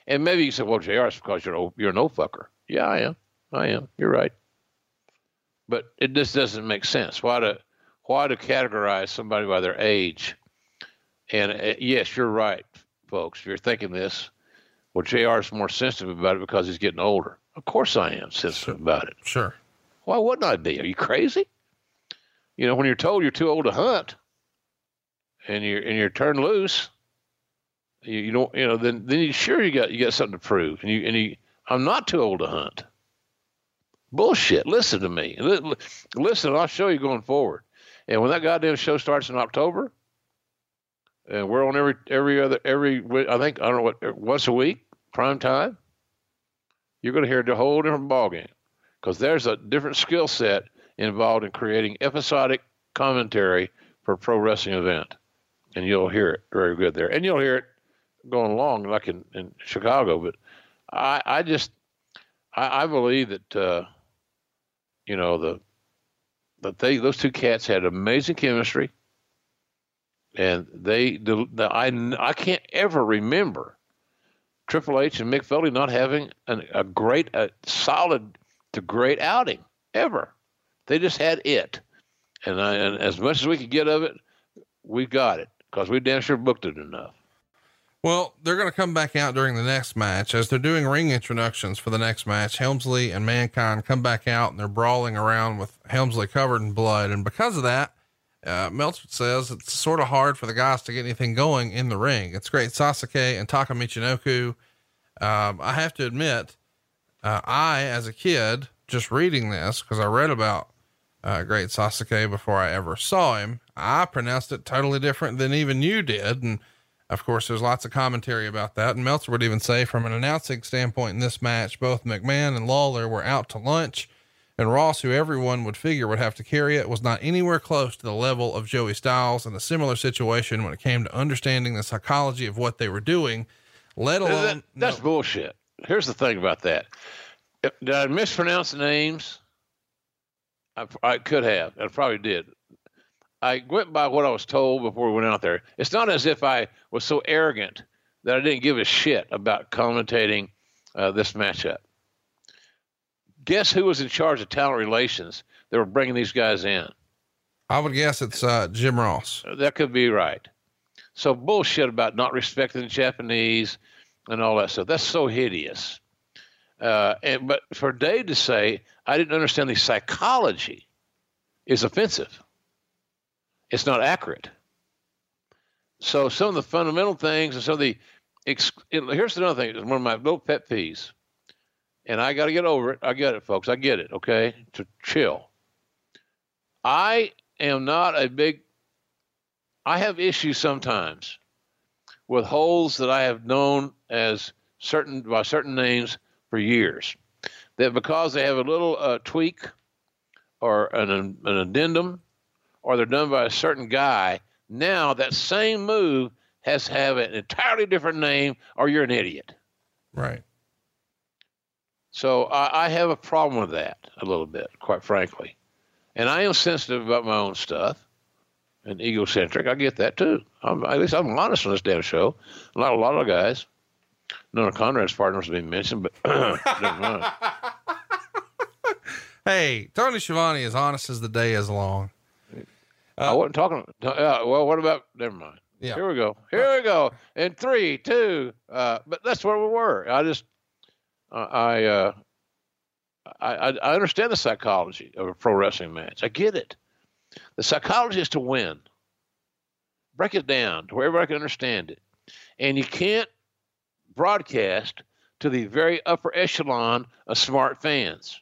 And maybe you said, "Well, Jr. It's because you're you're an old fucker." Yeah, I am. I am. You're right. But it just doesn't make sense. Why to why to categorize somebody by their age? And uh, yes, you're right, folks. If you're thinking this, well, Jr. is more sensitive about it because he's getting older. Of course, I am sensitive sure. about it. Sure. Why wouldn't I be? Are you crazy? You know, when you're told you're too old to hunt, and you're and you're turned loose, you, you don't, you know, then then you sure you got you got something to prove, and you and you, I'm not too old to hunt. Bullshit. Listen to me. Listen, I'll show you going forward. And when that goddamn show starts in October, and we're on every every other every I think I don't know what er, once a week prime time, you're going to hear a whole different ballgame because there's a different skill set involved in creating episodic commentary for a pro wrestling event, and you'll hear it very good there, and you'll hear it going along like in, in Chicago. But I I just I, I believe that. Uh, you know the that they those two cats had amazing chemistry, and they the, the I I can't ever remember Triple H and Mick Foley not having an, a great a solid to great outing ever. They just had it, and, I, and as much as we could get of it, we got it because we damn sure booked it enough. Well, they're going to come back out during the next match as they're doing ring introductions for the next match. Helmsley and Mankind come back out and they're brawling around with Helmsley covered in blood. And because of that, uh, Meltzer says it's sort of hard for the guys to get anything going in the ring. It's great. Sasuke and Taka Michinoku. Um, I have to admit, uh, I, as a kid, just reading this, because I read about uh, great Sasuke before I ever saw him, I pronounced it totally different than even you did. And of course, there's lots of commentary about that. And Meltzer would even say, from an announcing standpoint in this match, both McMahon and Lawler were out to lunch. And Ross, who everyone would figure would have to carry it, was not anywhere close to the level of Joey Styles in a similar situation when it came to understanding the psychology of what they were doing, let alone. That, that's no. bullshit. Here's the thing about that. Did I mispronounce the names? I, I could have. I probably did. I went by what I was told before we went out there. It's not as if I was so arrogant that I didn't give a shit about commentating uh, this matchup. Guess who was in charge of talent relations that were bringing these guys in? I would guess it's uh, Jim Ross. That could be right. So bullshit about not respecting the Japanese and all that stuff. That's so hideous. Uh, and but for Dave to say I didn't understand the psychology is offensive it's not accurate. So some of the fundamental things and some of the here's another thing. It's one of my little pet peeves, and I got to get over it. I get it, folks. I get it. Okay, to chill. I am not a big. I have issues sometimes with holes that I have known as certain by certain names for years. That because they have a little uh, tweak or an, an addendum or they're done by a certain guy, now that same move has to have an entirely different name or you're an idiot. Right. So I, I have a problem with that a little bit, quite frankly. And I am sensitive about my own stuff and egocentric. I get that too. I'm, at least I'm honest on this damn show. Not a lot of guys. None of Conrad's partners have been mentioned, but never mind. Hey, Tony Schiavone is honest as the day is long. Uh, I wasn't talking. Uh, well, what about? Never mind. Yeah. Here we go. Here we go. In three, two. Uh, but that's where we were. I just, I, uh, I, I understand the psychology of a pro wrestling match. I get it. The psychology is to win. Break it down to where everybody can understand it, and you can't broadcast to the very upper echelon of smart fans.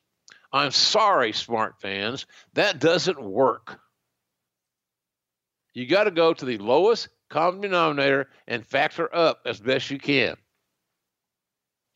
I'm sorry, smart fans, that doesn't work. You got to go to the lowest common denominator and factor up as best you can.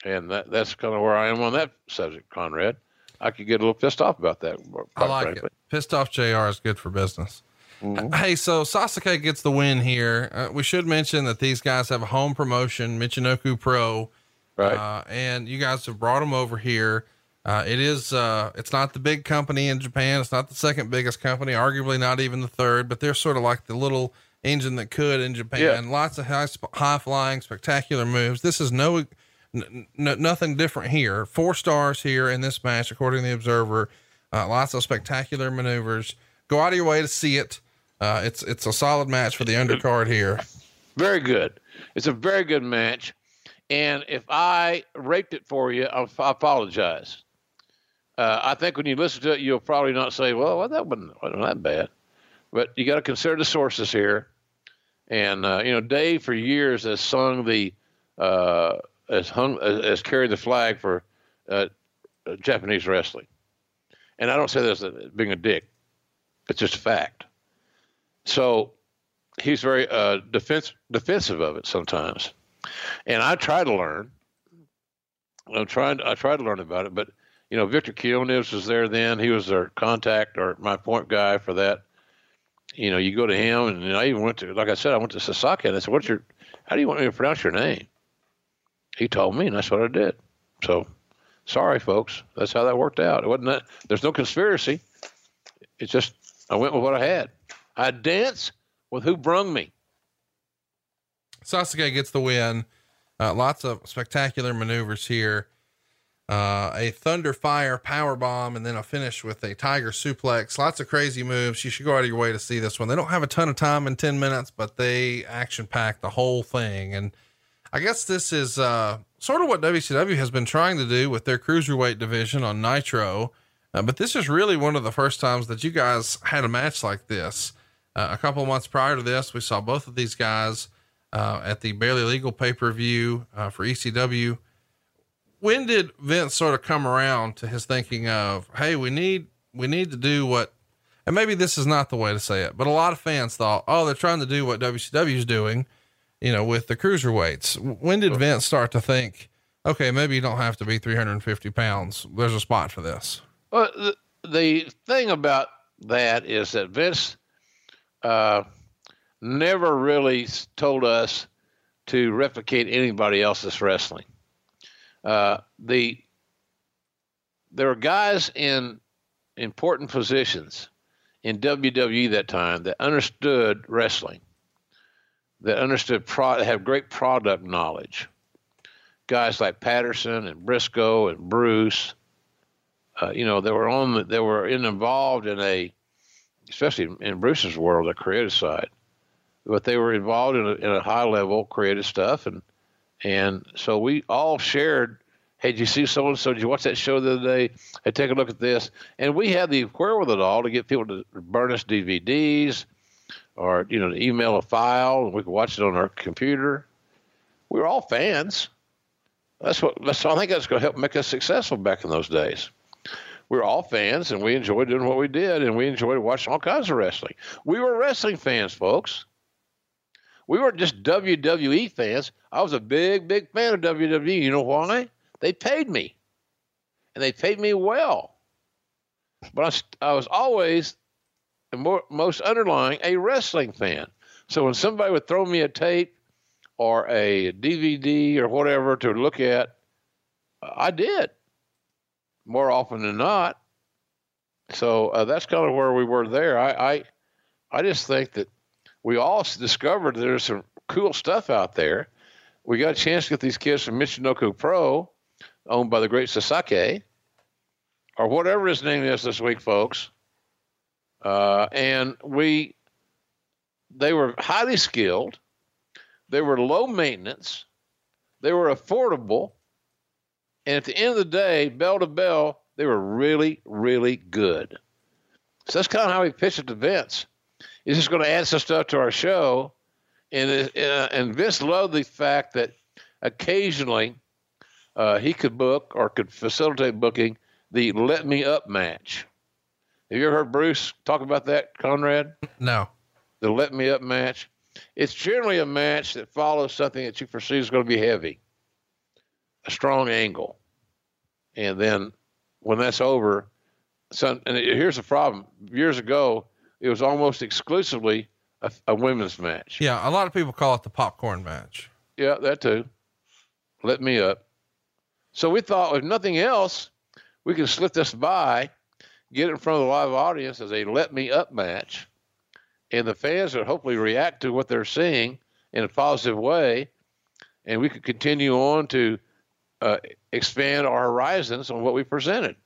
And that, that's kind of where I am on that subject, Conrad. I could get a little pissed off about that. I like frankly. it. Pissed off JR is good for business. Mm-hmm. Hey, so Sasuke gets the win here. Uh, we should mention that these guys have a home promotion, Michinoku Pro, right? Uh, and you guys have brought them over here. Uh, it is, uh, it's not the big company in Japan. It's not the second biggest company, arguably not even the third, but they're sort of like the little engine that could in Japan. Yeah. Lots of high, high flying, spectacular moves. This is no, n- n- nothing different here. Four stars here in this match, according to the Observer. Uh, lots of spectacular maneuvers. Go out of your way to see it. Uh, it's it's a solid match for the undercard here. Very good. It's a very good match. And if I raped it for you, I apologize. Uh, I think when you listen to it, you'll probably not say, "Well, well that wasn't, wasn't that bad," but you got to consider the sources here. And uh, you know, Dave for years has sung the uh, has hung has carried the flag for uh, Japanese wrestling. And I don't say this as being a dick; it's just a fact. So he's very uh, defense, defensive of it sometimes. And I try to learn. I'm trying. I try to learn about it, but you know, Victor Quiñones was there then. He was our contact or my point guy for that. You know, you go to him, and I even went to, like I said, I went to Sasaki, and I said, "What's your? How do you want me to pronounce your name?" He told me, and that's what I did. So, sorry, folks. That's how that worked out. It wasn't that. There's no conspiracy. It's just I went with what I had. I dance with who brung me. Sasuke gets the win. Uh, lots of spectacular maneuvers here. Uh, a thunder fire power bomb, and then a finish with a tiger suplex. Lots of crazy moves. You should go out of your way to see this one. They don't have a ton of time in 10 minutes, but they action pack the whole thing. And I guess this is uh, sort of what WCW has been trying to do with their cruiserweight division on Nitro. Uh, but this is really one of the first times that you guys had a match like this. Uh, a couple months prior to this, we saw both of these guys uh, at the Barely Legal pay per view for ECW. When did Vince sort of come around to his thinking of, hey, we need we need to do what, and maybe this is not the way to say it, but a lot of fans thought, oh, they're trying to do what WCW is doing, you know, with the cruiserweights. When did Vince start to think, okay, maybe you don't have to be 350 pounds. There's a spot for this. Well, the, the thing about that is that Vince uh, never really told us to replicate anybody else's wrestling. Uh, the there were guys in important positions in WWE that time that understood wrestling, that understood pro- have great product knowledge. Guys like Patterson and Briscoe and Bruce, uh, you know, they were on the, they were in, involved in a especially in Bruce's world, the creative side. But they were involved in a, in a high level creative stuff, and and so we all shared. Hey, did you see so and so? Did you watch that show the other day? Hey, take a look at this. And we had the wherewithal to get people to burn us DVDs, or you know, to email a file, and we could watch it on our computer. We were all fans. That's what. That's. I think that's going to help make us successful back in those days we were all fans and we enjoyed doing what we did and we enjoyed watching all kinds of wrestling. We were wrestling fans, folks. We weren't just WWE fans. I was a big, big fan of WWE. You know why? They paid me, and they paid me well. But I, I was always, more, most underlying, a wrestling fan. So when somebody would throw me a tape or a DVD or whatever to look at, I did more often than not. So uh, that's kind of where we were there. I, I, I just think that we all discovered there's some cool stuff out there. We got a chance to get these kids from Michinoku Pro, owned by the great Sasaki, or whatever his name is this week, folks. Uh, and we, they were highly skilled. They were low maintenance. They were affordable and at the end of the day, bell to bell, they were really, really good. So that's kind of how we pitched it to Vince. He's just going to add some stuff to our show. And, uh, and Vince loved the fact that occasionally uh, he could book or could facilitate booking the Let Me Up match. Have you ever heard Bruce talk about that, Conrad? No. The Let Me Up match. It's generally a match that follows something that you perceive is going to be heavy a strong angle. And then when that's over, so, and here's the problem. Years ago, it was almost exclusively a, a women's match. Yeah, a lot of people call it the popcorn match. Yeah, that too. Let me up. So we thought, if nothing else, we can slip this by, get it in front of the live audience as a let me up match, and the fans would hopefully react to what they're seeing in a positive way, and we could continue on to uh, expand our horizons on what we presented.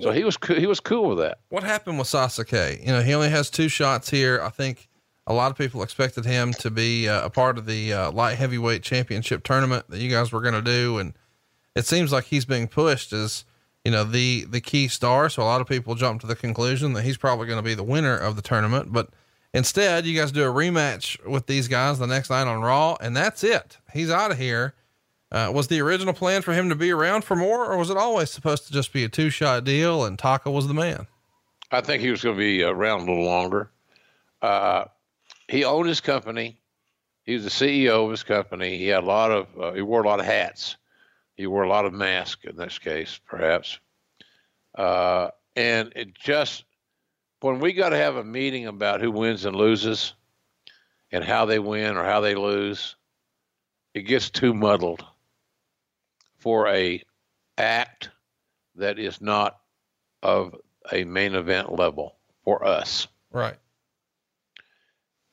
So he was co- he was cool with that. What happened with Sasuke? You know, he only has two shots here. I think a lot of people expected him to be uh, a part of the uh, light heavyweight championship tournament that you guys were going to do, and it seems like he's being pushed as you know the the key star. So a lot of people jump to the conclusion that he's probably going to be the winner of the tournament, but. Instead, you guys do a rematch with these guys the next night on Raw, and that's it. He's out of here. Uh, was the original plan for him to be around for more, or was it always supposed to just be a two shot deal and Taka was the man? I think he was going to be around a little longer. Uh, he owned his company. He was the CEO of his company. He had a lot of, uh, he wore a lot of hats. He wore a lot of masks in this case, perhaps. Uh, and it just, when we got to have a meeting about who wins and loses and how they win or how they lose, it gets too muddled for a act that is not of a main event level for us. Right.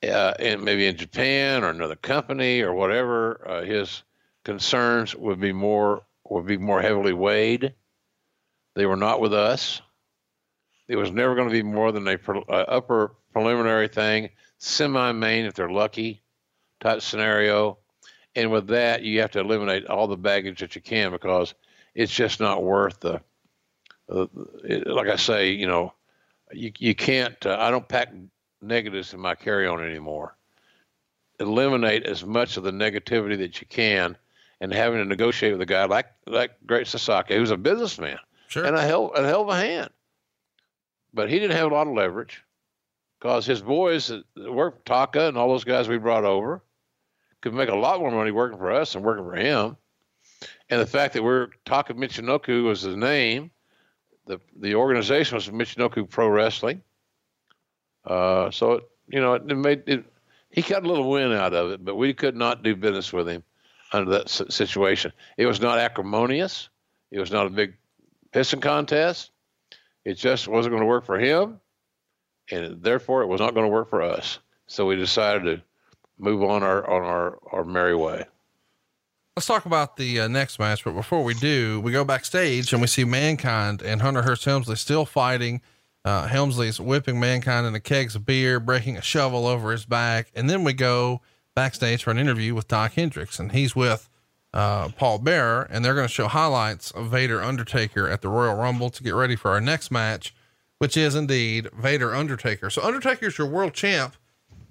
Uh, and maybe in Japan or another company or whatever, uh, his concerns would be more would be more heavily weighed. They were not with us. It was never going to be more than a pre- uh, upper preliminary thing, semi-main if they're lucky, type scenario. And with that, you have to eliminate all the baggage that you can because it's just not worth the. Uh, it, like I say, you know, you you can't. Uh, I don't pack negatives in my carry-on anymore. Eliminate as much of the negativity that you can, and having to negotiate with a guy like like Great Sasaki, who's a businessman Sure. and a hell a hell of a hand. But he didn't have a lot of leverage because his boys that work Taka and all those guys we brought over could make a lot more money working for us than working for him. And the fact that we're Taka Michinoku was his name, the the organization was Michinoku Pro Wrestling. Uh, so it, you know, it, it made it. He got a little win out of it, but we could not do business with him under that situation. It was not acrimonious. It was not a big pissing contest. It just wasn't going to work for him, and therefore it was not going to work for us. So we decided to move on our on our our merry way. Let's talk about the uh, next match, but before we do, we go backstage and we see Mankind and Hunter Hearst Helmsley still fighting. Uh, Helmsley's whipping Mankind in a kegs of beer, breaking a shovel over his back, and then we go backstage for an interview with Doc Hendrix, and he's with uh, Paul Bearer, and they're going to show highlights of Vader Undertaker at the Royal Rumble to get ready for our next match, which is indeed Vader Undertaker. So Undertaker's your world champ,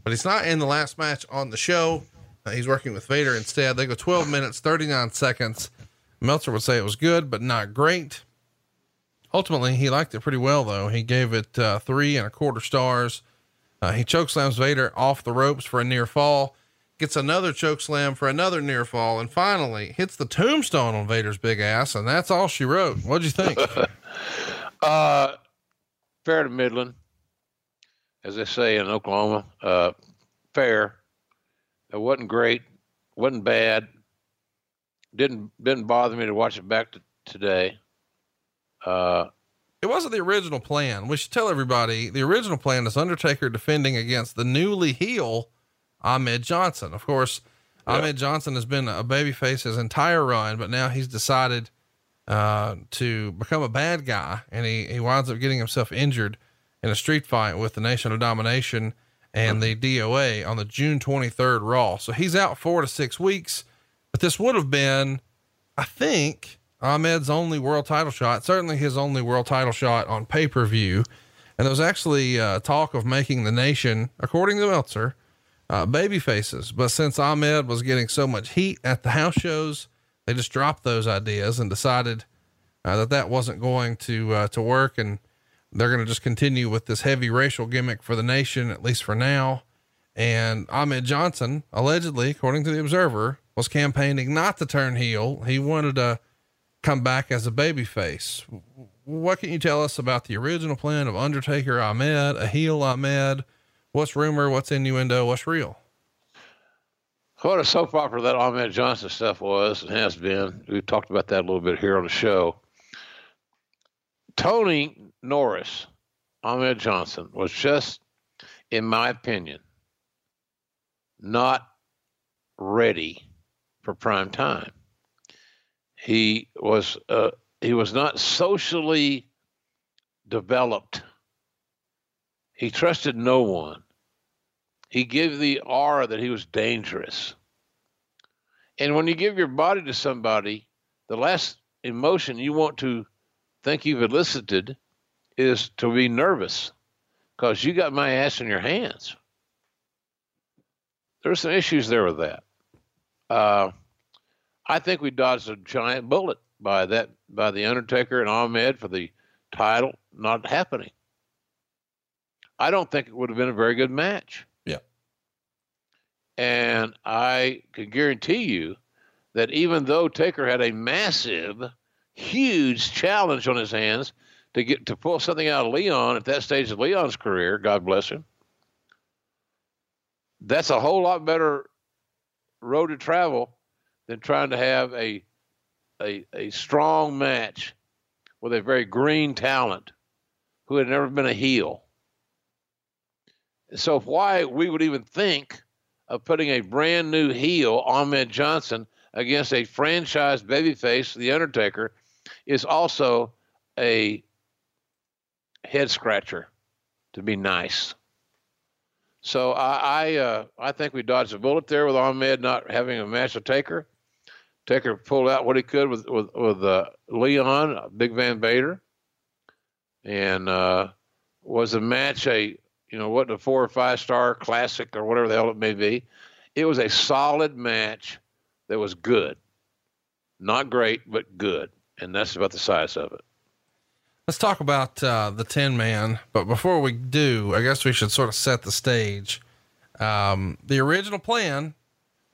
but he's not in the last match on the show. Uh, he's working with Vader instead. They go 12 minutes, 39 seconds. Meltzer would say it was good, but not great. Ultimately, he liked it pretty well, though. He gave it uh, three and a quarter stars. Uh, he chokeslams Vader off the ropes for a near fall, gets another chokeslam for another near fall, and finally hits the tombstone on Vader's big ass. And that's all she wrote. What'd you think? Uh, fair to Midland, as they say in Oklahoma. Uh, fair. It wasn't great. wasn't bad. Didn't didn't bother me to watch it back to today. Uh, It wasn't the original plan. We should tell everybody the original plan is Undertaker defending against the newly heel Ahmed Johnson. Of course, Ahmed Johnson has been a babyface his entire run, but now he's decided uh, to become a bad guy, and he he winds up getting himself injured in a street fight with the Nation of Domination and the DOA on the June 23rd Raw. So he's out four to six weeks, but this would have been, I think, Ahmed's only world title shot, certainly his only world title shot on pay per view. And there was actually uh, talk of making the nation, according to Meltzer, uh, baby faces. But since Ahmed was getting so much heat at the house shows, they just dropped those ideas and decided uh, that that wasn't going to uh, to work, and they're going to just continue with this heavy racial gimmick for the nation, at least for now. And Ahmed Johnson, allegedly, according to the Observer, was campaigning not to turn heel. He wanted to come back as a baby face. what can you tell us about the original plan of Undertaker Ahmed, a heel Ahmed? What's rumor? What's innuendo? What's real? What a soap opera that Ahmed Johnson stuff was and has been. We've talked about that a little bit here on the show. Tony Norris, Ahmed Johnson, was just, in my opinion, not ready for prime time. He was uh, he was not socially developed. He trusted no one. He gave the aura that he was dangerous. And when you give your body to somebody, the last emotion you want to think you've elicited is to be nervous because you got my ass in your hands. There's some issues there with that. Uh, I think we dodged a giant bullet by that by the Undertaker and Ahmed for the title not happening. I don't think it would have been a very good match. Yeah. And I can guarantee you that even though Taker had a massive, huge challenge on his hands to get to pull something out of Leon at that stage of Leon's career, God bless him, that's a whole lot better road to travel than trying to have a a, a strong match with a very green talent who had never been a heel. So why we would even think of putting a brand new heel, Ahmed Johnson, against a franchise babyface, The Undertaker, is also a head scratcher, to be nice. So I I, uh, I think we dodged a bullet there with Ahmed not having a match with Taker. Taker pulled out what he could with with with uh, Leon, Big Van Vader, and uh, was a match a you know what a four or five star classic or whatever the hell it may be. It was a solid match that was good, not great but good, and that's about the size of it. Let's talk about uh, the ten man, but before we do, I guess we should sort of set the stage. Um, the original plan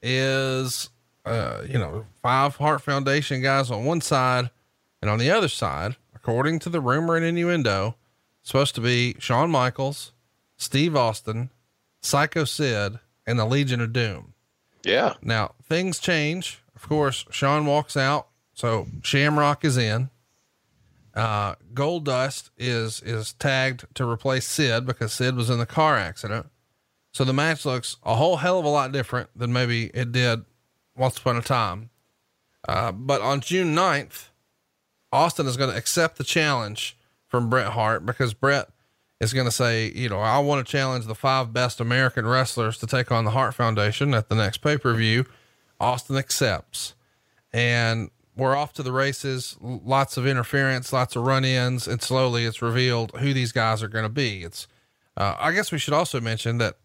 is uh, you know, five Hart Foundation guys on one side, and on the other side, according to the rumor and innuendo, supposed to be Shawn Michaels, Steve Austin, Psycho Sid, and the Legion of Doom. Yeah. Now things change. Of course, Shawn walks out, so Shamrock is in. Uh, Goldust is is tagged to replace Sid because Sid was in the car accident. So the match looks a whole hell of a lot different than maybe it did once upon a time. Uh, but on June 9th, Austin is going to accept the challenge from Bret Hart because Bret is going to say, you know, I want to challenge the five best American wrestlers to take on the Hart Foundation at the next pay per view. Austin accepts. And we're off to the races. Lots of interference, lots of run ins, and slowly it's revealed who these guys are going to be. It's, uh, I guess we should also mention that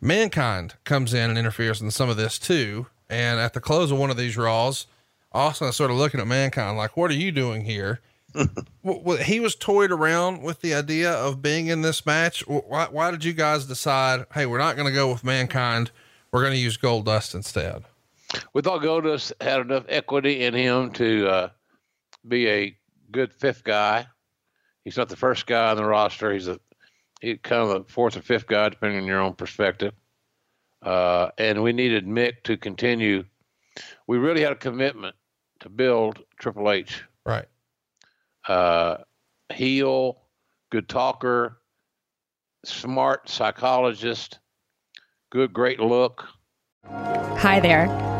Mankind comes in and interferes in some of this too. And at the close of one of these Raws, Austin is sort of looking at Mankind like, what are you doing here? he was toyed around with the idea of being in this match. Why, why did you guys decide, hey, we're not going to go with Mankind. We're going to use Goldust instead? We thought Goldust had enough equity in him to uh, be a good fifth guy. He's not the first guy on the roster. He's a he kind of the fourth or fifth guy, depending on your own perspective. Uh, and we needed Mick to continue. We really had a commitment to build Triple H. Right. Uh, heel, good talker, smart psychologist, good, great look. Hi there.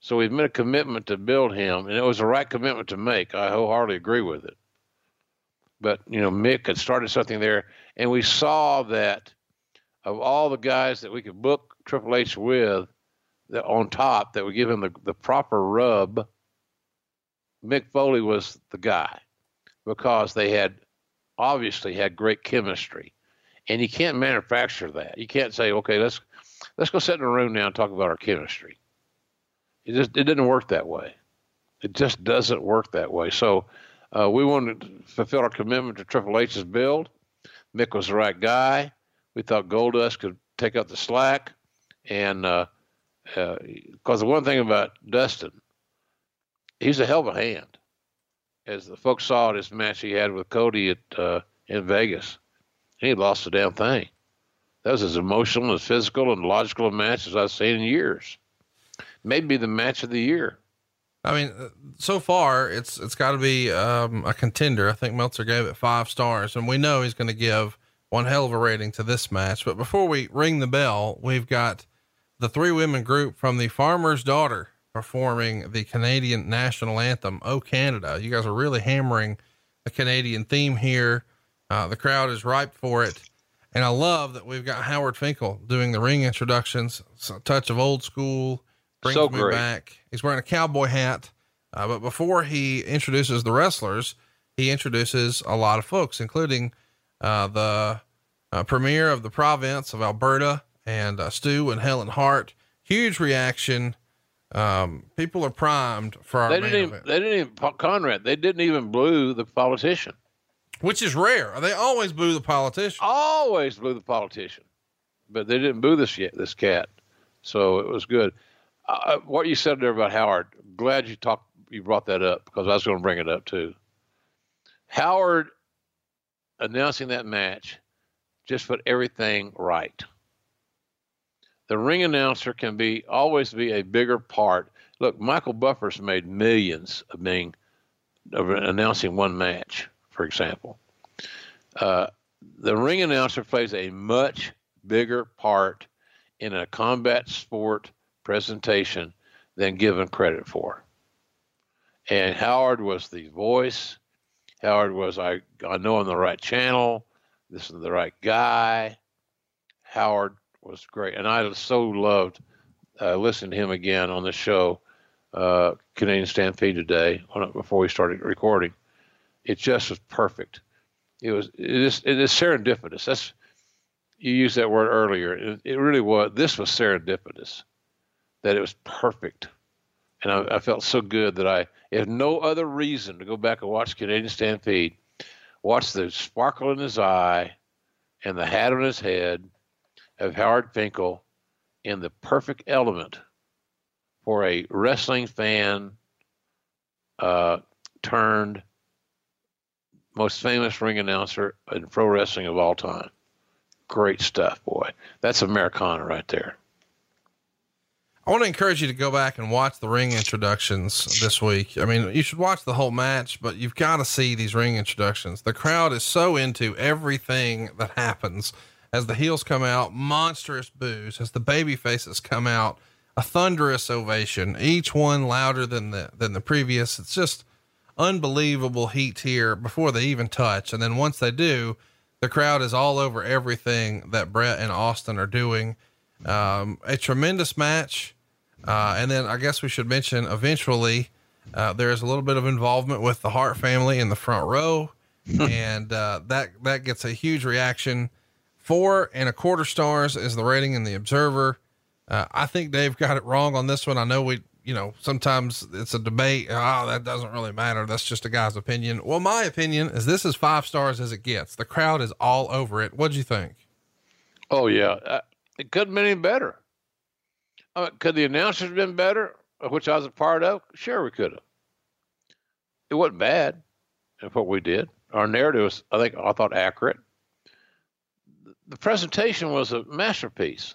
So we've made a commitment to build him, and it was the right commitment to make. I wholeheartedly agree with it. But, you know, Mick had started something there and we saw that of all the guys that we could book Triple H with, on top that would give him the, the proper rub, Mick Foley was the guy because they had obviously had great chemistry, and you can't manufacture that. You can't say, okay, let's let's go sit in a room now and talk about our chemistry. It just it didn't work that way. It just doesn't work that way. So uh, we wanted to fulfill our commitment to Triple H's build. Mick was the right guy. We thought Goldust could take up the slack, and because uh, uh, the one thing about Dustin, he's a hell of a hand. As the folks saw at his match he had with Cody at uh, in Vegas, he lost the damn thing. That was as emotional, as physical, and logical a match as I've seen in years. Maybe the match of the year. I mean, uh, so far it's it's got to be um, a contender. I think Meltzer gave it five stars, and we know he's going to give one hell of a rating to this match. But before we ring the bell, we've got the three women group from the Farmer's Daughter performing the Canadian national anthem, "Oh Canada." You guys are really hammering the Canadian theme here. Uh, the crowd is ripe for it. And I love that we've got Howard Finkel doing the ring introductions, a touch of old school brings so me great. back. He's wearing a cowboy hat. Uh, but before he introduces the wrestlers, he introduces a lot of folks, including uh, the uh, premier of the province of Alberta and uh, Stu and Helen Hart. Huge reaction. Um, people are primed for our They didn't. Even, event, they didn't even Conrad. They didn't even blue the politician. which is rare. They always boo the politician. Always blew the politician, but they didn't boo this yet. This cat, so it was good. Uh, what you said there about Howard, glad you talked. You brought that up because I was going to bring it up too. Howard announcing that match just put everything right. The ring announcer can be always be a bigger part. Look, Michael Buffer's made millions of being of announcing one match, for example. Uh, the ring announcer plays a much bigger part in a combat sport presentation than given credit for. And Howard was the voice. Howard was I I know I'm the right channel. This is the right guy. Howard was great, and I so loved uh, listening to him again on the show, uh, Canadian Stampede today before we started recording. It just was perfect. It was it is it is serendipitous. That's you used that word earlier. It, it really was. This was serendipitous. That it was perfect, and I, I felt so good that I, if no other reason to go back and watch Canadian Stampede, watch the sparkle in his eye, and the hat on his head of Howard Finkel in the perfect element for a wrestling fan uh, turned most famous ring announcer in pro wrestling of all time. Great stuff, boy. That's Americana right there. I want to encourage you to go back and watch the ring introductions this week. I mean, you should watch the whole match, but you've got to see these ring introductions. The crowd is so into everything that happens as the heels come out, monstrous boos, as the baby faces come out, a thunderous ovation, each one louder than the, than the previous. It's just unbelievable heat here before they even touch. And then once they do, the crowd is all over everything that Bret and Austin are doing. Um, a tremendous match. Uh, and then I guess we should mention eventually, uh, there's a little bit of involvement with the Hart family in the front row. and, uh, that, that gets a huge reaction. Four and a quarter stars is the rating in the observer. Uh, I think Dave got it wrong on this one. I know we, you know, sometimes it's a debate. Oh, that doesn't really matter. That's just a guy's opinion. Well, my opinion is this is five stars as it gets. The crowd is all over it. What'd you think? Oh yeah, uh, it couldn't have been any better. Uh, could the announcers have been better, which I was a part of? Sure, we could have. It wasn't bad, of what we did. Our narrative was, I think, I thought accurate. The presentation was a masterpiece.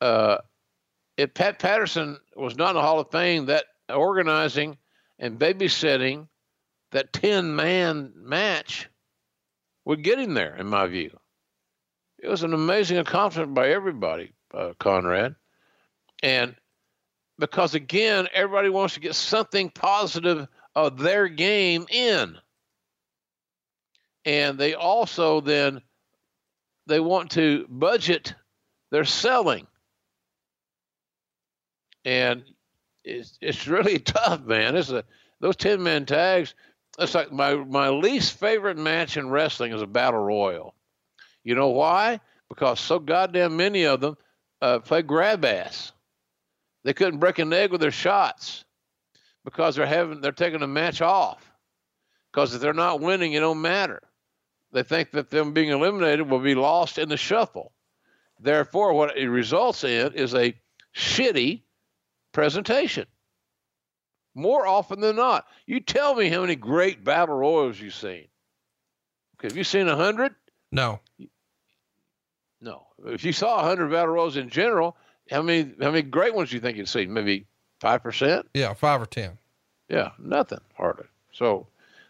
Uh, if Pat Patterson was not in the Hall of Fame, that organizing and babysitting that 10 man match would get him there, in my view. It was an amazing accomplishment by everybody, uh, Conrad. And because, again, everybody wants to get something positive of their game in. And they also then they want to budget their selling and it's it's really tough, man. It's a those ten man tags. it's like my my least favorite match in wrestling is a battle royal. You know why? Because so goddamn many of them uh, play grab ass. They couldn't break an egg with their shots because they're having they're taking a match off. Because if they're not winning, it don't matter. They think that them being eliminated will be lost in the shuffle. Therefore, what it results in is a shitty presentation. More often than not, you tell me how many great battle royals you've seen. Have you seen a hundred? No. No. If you saw a hundred battle royals in general, how many how many great ones do you think you'd see? Maybe five percent. Yeah, five or ten. Yeah, nothing hardly. So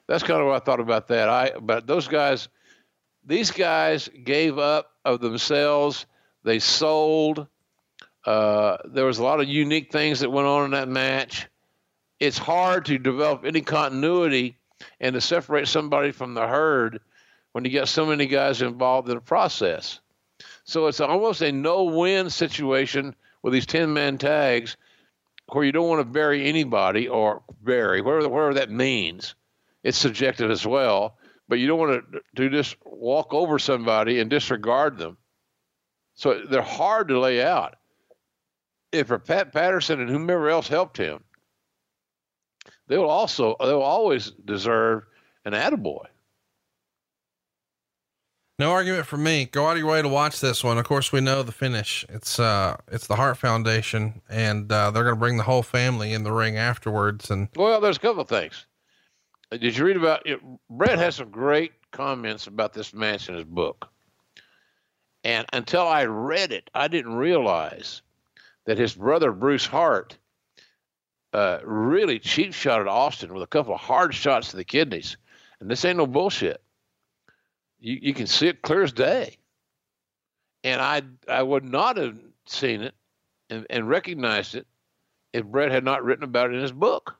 that's kind of what I thought about that. I but those guys, these guys gave up of themselves. They sold. Uh, there was a lot of unique things that went on in that match. It's hard to develop any continuity and to separate somebody from the herd when you get so many guys involved in the process. So it's almost a no-win situation with these ten-man tags, where you don't want to bury anybody or bury whatever whatever that means. It's subjective as well, but you don't want to to just walk over somebody and disregard them. So they're hard to lay out. If for Pat Patterson and whomever else helped him, they will also they will always deserve an attaboy. No argument for me. Go out of your way to watch this one. Of course, we know the finish. It's uh, it's the Hart Foundation, and uh, they're going to bring the whole family in the ring afterwards. And well, there's a couple of things. Did you read about it? Bret has some great comments about this match in his book. And until I read it, I didn't realize that his brother Bruce Hart uh, really cheap shot at Austin with a couple of hard shots to the kidneys. And this ain't no bullshit. You, you can see it clear as day. And I I would not have seen it and, and recognized it if Bret had not written about it in his book.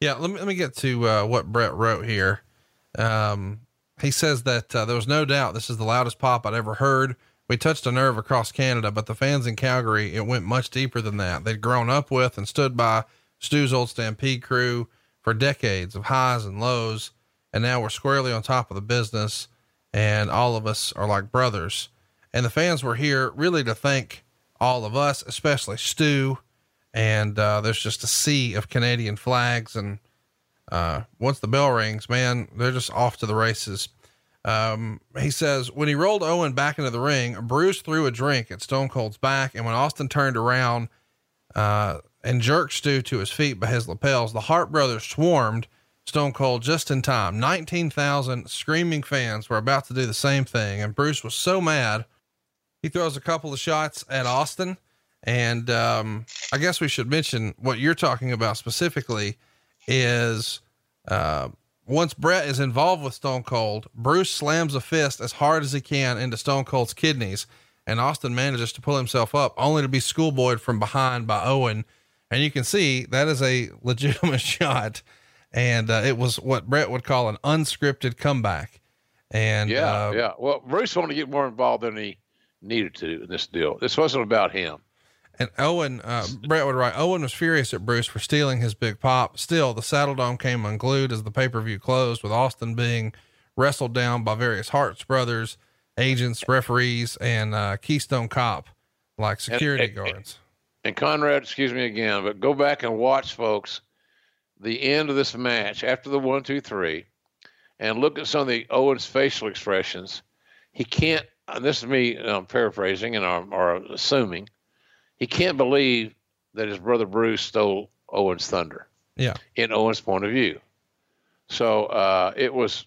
Yeah, let me let me get to uh, what Bret wrote here. Um, he says that uh, there was no doubt this is the loudest pop I'd ever heard. We touched a nerve across Canada, but the fans in Calgary, it went much deeper than that. They'd grown up with and stood by Stu's old Stampede crew for decades of highs and lows, and now we're squarely on top of the business, and all of us are like brothers. And the fans were here really to thank all of us, especially Stu. And uh, there's just a sea of Canadian flags, and uh, once the bell rings, man, they're just off to the races. Um, he says when he rolled Owen back into the ring, Bruce threw a drink at Stone Cold's back, and when Austin turned around uh, and jerked Stu to his feet by his lapels, the Hart brothers swarmed Stone Cold just in time. Nineteen thousand screaming fans were about to do the same thing, and Bruce was so mad he throws a couple of shots at Austin. And um, I guess we should mention what you're talking about specifically is uh, once Bret is involved with Stone Cold, Bruce slams a fist as hard as he can into Stone Cold's kidneys, and Austin manages to pull himself up, only to be schoolboyed from behind by Owen. And you can see that is a legitimate shot, and uh, it was what Bret would call an unscripted comeback. And yeah, uh, yeah. Well, Bruce wanted to get more involved than he needed to in this deal. This wasn't about him. And Owen, uh, Bret would write, Owen was furious at Bruce for stealing his big pop. Still, the Saddledome came unglued as the pay per view closed, with Austin being wrestled down by various Harts brothers, agents, referees, and uh, Keystone Cop, like security and, and, guards. And Conrad, excuse me again, but go back and watch, folks, the end of this match after the one, two, three, and look at some of the Owens facial expressions. He can't. This is me um, paraphrasing and or, or assuming he can't believe that his brother Bruce stole Owen's thunder. Yeah. In Owen's point of view. So uh, it was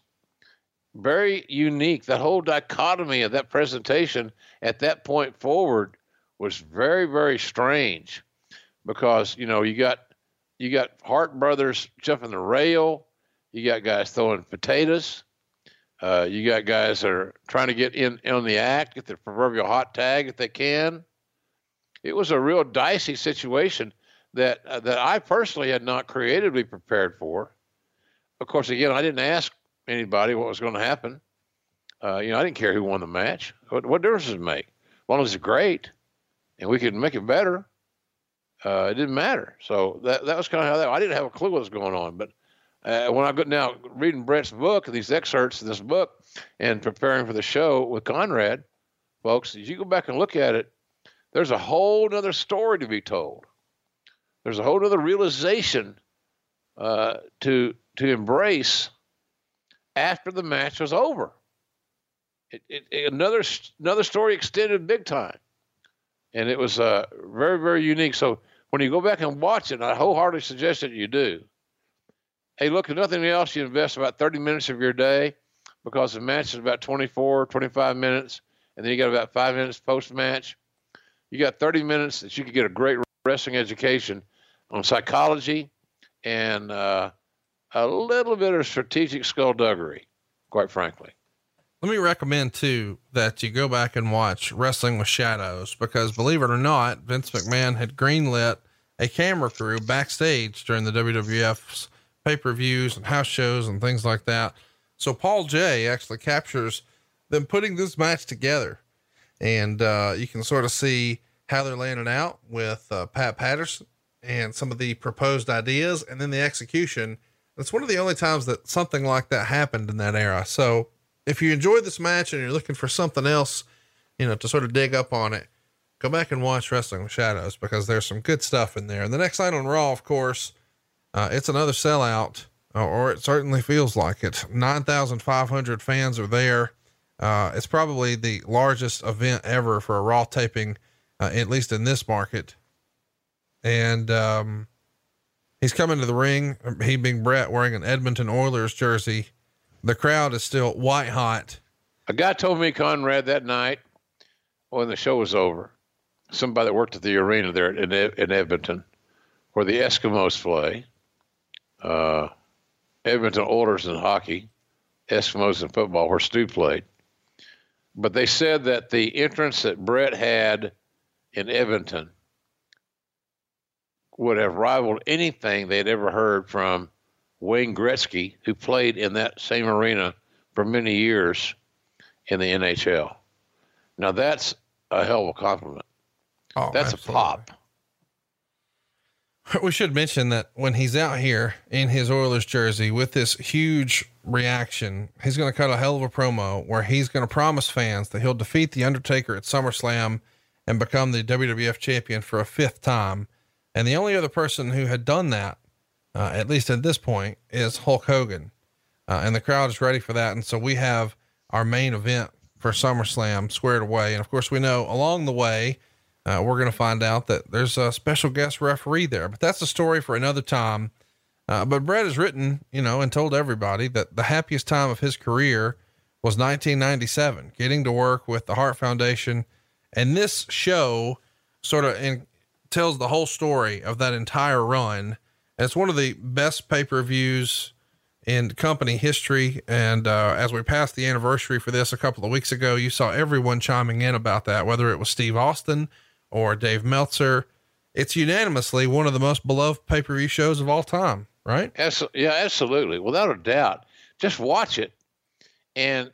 very unique. That whole dichotomy of that presentation at that point forward was very, very strange because, you know, you got you got Hart brothers jumping the rail, you got guys throwing potatoes, uh, you got guys that are trying to get in on the act, get the proverbial hot tag if they can it was a real dicey situation that uh, that I personally had not creatively prepared for. Of course, again, I didn't ask anybody what was going to happen. Uh, you know, I didn't care who won the match. What, what difference does it make? As long as it's great, and we could make it better, uh, it didn't matter. So that that was kind of how that. I didn't have a clue what was going on, but uh, when I go now reading Bret's book, these excerpts in this book, and preparing for the show with Conrad, folks, as you go back and look at it, there's a whole other story to be told. There's a whole other realization uh, to to embrace after the match was over. It, it, another another story extended big time, and it was uh, very very unique. So when you go back and watch it, I wholeheartedly suggest that you do. Hey, look, if nothing else, you invest about 30 minutes of your day because the match is about 24, 25 minutes, and then you got about five minutes post match. You got 30 minutes that you could get a great wrestling education on psychology and uh, a little bit of strategic skullduggery, quite frankly. Let me recommend too that you go back and watch Wrestling with Shadows because believe it or not, Vince McMahon had greenlit a camera crew backstage during the WWF's pay per views and house shows and things like that. So Paul Jay actually captures them putting this match together. And uh, you can sort of see how they're laying it out with uh, Pat Patterson and some of the proposed ideas and then the execution. It's one of the only times that something like that happened in that era. So if you enjoyed this match and you're looking for something else, you know, to sort of dig up on it, go back and watch Wrestling with Shadows because there's some good stuff in there. And the next night on Raw, of course, uh, it's another sellout, uh, or it certainly feels like it. 9,500 fans are there. Uh, it's probably the largest event ever for a Raw taping, uh, at least in this market. And um, he's coming to the ring, he being Bret, wearing an Edmonton Oilers jersey. The crowd is still white hot. A guy told me, Conrad, that night when the show was over, somebody that worked at the arena there in, in Edmonton, where the Eskimos play, uh, Edmonton Oilers in hockey, Eskimos in football, where Stu played. But they said that the entrance that Bret had in Edmonton would have rivaled anything they'd ever heard from Wayne Gretzky, who played in that same arena for many years in the NHL. Now that's a hell of a compliment. Oh, that's absolutely. a pop. We should mention that when he's out here in his Oilers jersey with this huge reaction, he's going to cut a hell of a promo where he's going to promise fans that he'll defeat The Undertaker at SummerSlam and become the WWF champion for a fifth time. And the only other person who had done that, uh, at least at this point, is Hulk Hogan. Uh, and the crowd is ready for that. And so we have our main event for SummerSlam squared away. And of course, we know along the way, uh, we're going to find out that there's a special guest referee there, but that's a story for another time. Uh, but Bret has written, you know, and told everybody that the happiest time of his career was 1997, getting to work with the Hart Foundation. And this show sort of in, tells the whole story of that entire run. And it's one of the best pay per views in company history. And uh, as we passed the anniversary for this a couple of weeks ago, you saw everyone chiming in about that, whether it was Steve Austin or Dave Meltzer. It's unanimously one of the most beloved pay per view shows of all time, right? yeah, absolutely. Without a doubt. Just watch it and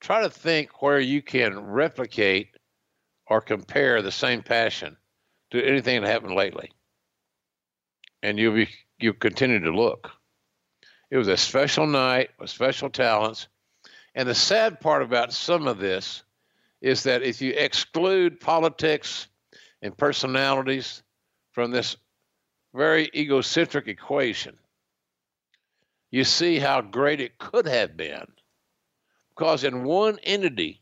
try to think where you can replicate or compare the same passion to anything that happened lately. And you'll be you continue to look. It was a special night with special talents. And the sad part about some of this is that if you exclude politics and personalities from this very egocentric equation, you see how great it could have been. Because in one entity,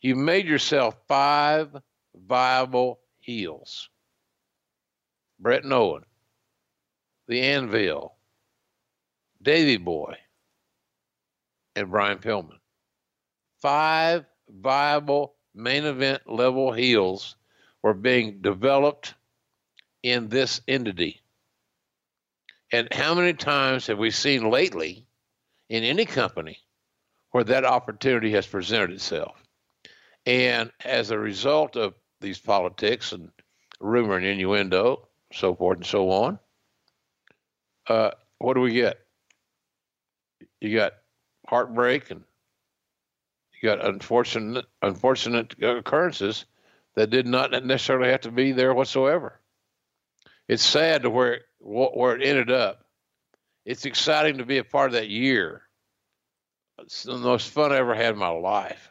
you made yourself five viable heels Bret Owen, the Anvil, Davey Boy, and Brian Pillman. Five viable main event level heels were being developed in this entity. And how many times have we seen lately in any company where that opportunity has presented itself? And as a result of these politics and rumor and innuendo, so forth and so on, uh, what do we get? You got heartbreak and you got unfortunate unfortunate occurrences that did not necessarily have to be there whatsoever. It's sad to where where it ended up it's exciting to be a part of that year. It's the most fun I ever had in my life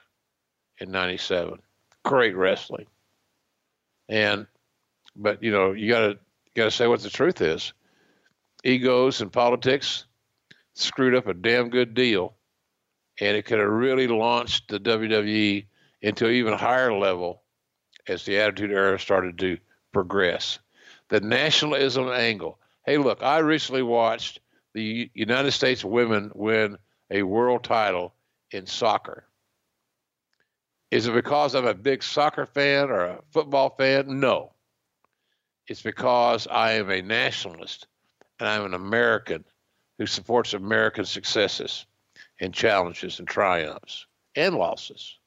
in 97. Great wrestling. And, but, you know, you got to, got to say what the truth is. Egos and politics screwed up a damn good deal. And it could have really launched the WWE into an even higher level as the Attitude Era started to progress. The nationalism angle. Hey, look, I recently watched the United States women win a world title in soccer. Is it because I'm a big soccer fan or a football fan? No. It's because I am a nationalist and I'm an American who supports American successes and challenges and triumphs and losses.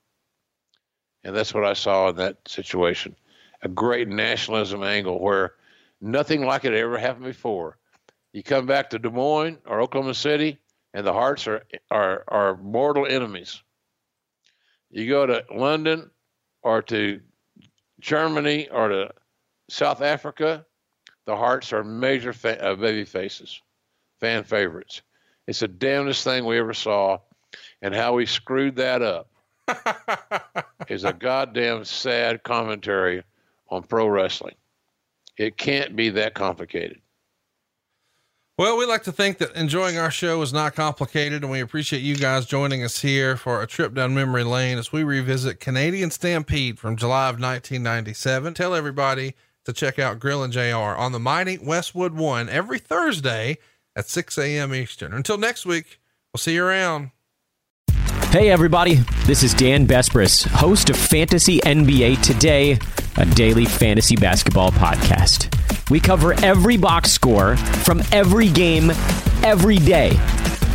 And that's what I saw in that situation a great nationalism angle where nothing like it ever happened before. You come back to Des Moines or Oklahoma City, and the Harts are are are mortal enemies. You go to London or to Germany or to South Africa, the Harts are major fa- uh, baby faces, fan favorites. It's the damnedest thing we ever saw, and how we screwed that up is a goddamn sad commentary on pro wrestling. It can't be that complicated. Well, we like to think that enjoying our show is not complicated, and we appreciate you guys joining us here for a trip down memory lane as we revisit Canadian Stampede from July of 1997. Tell everybody to check out Grilling JR on the mighty Westwood One every Thursday at 6 a.m. Eastern. Until next week, we'll see you around. Hey, everybody, this is Dan Besbris, host of Fantasy NBA Today, a daily fantasy basketball podcast. We cover every box score from every game, every day.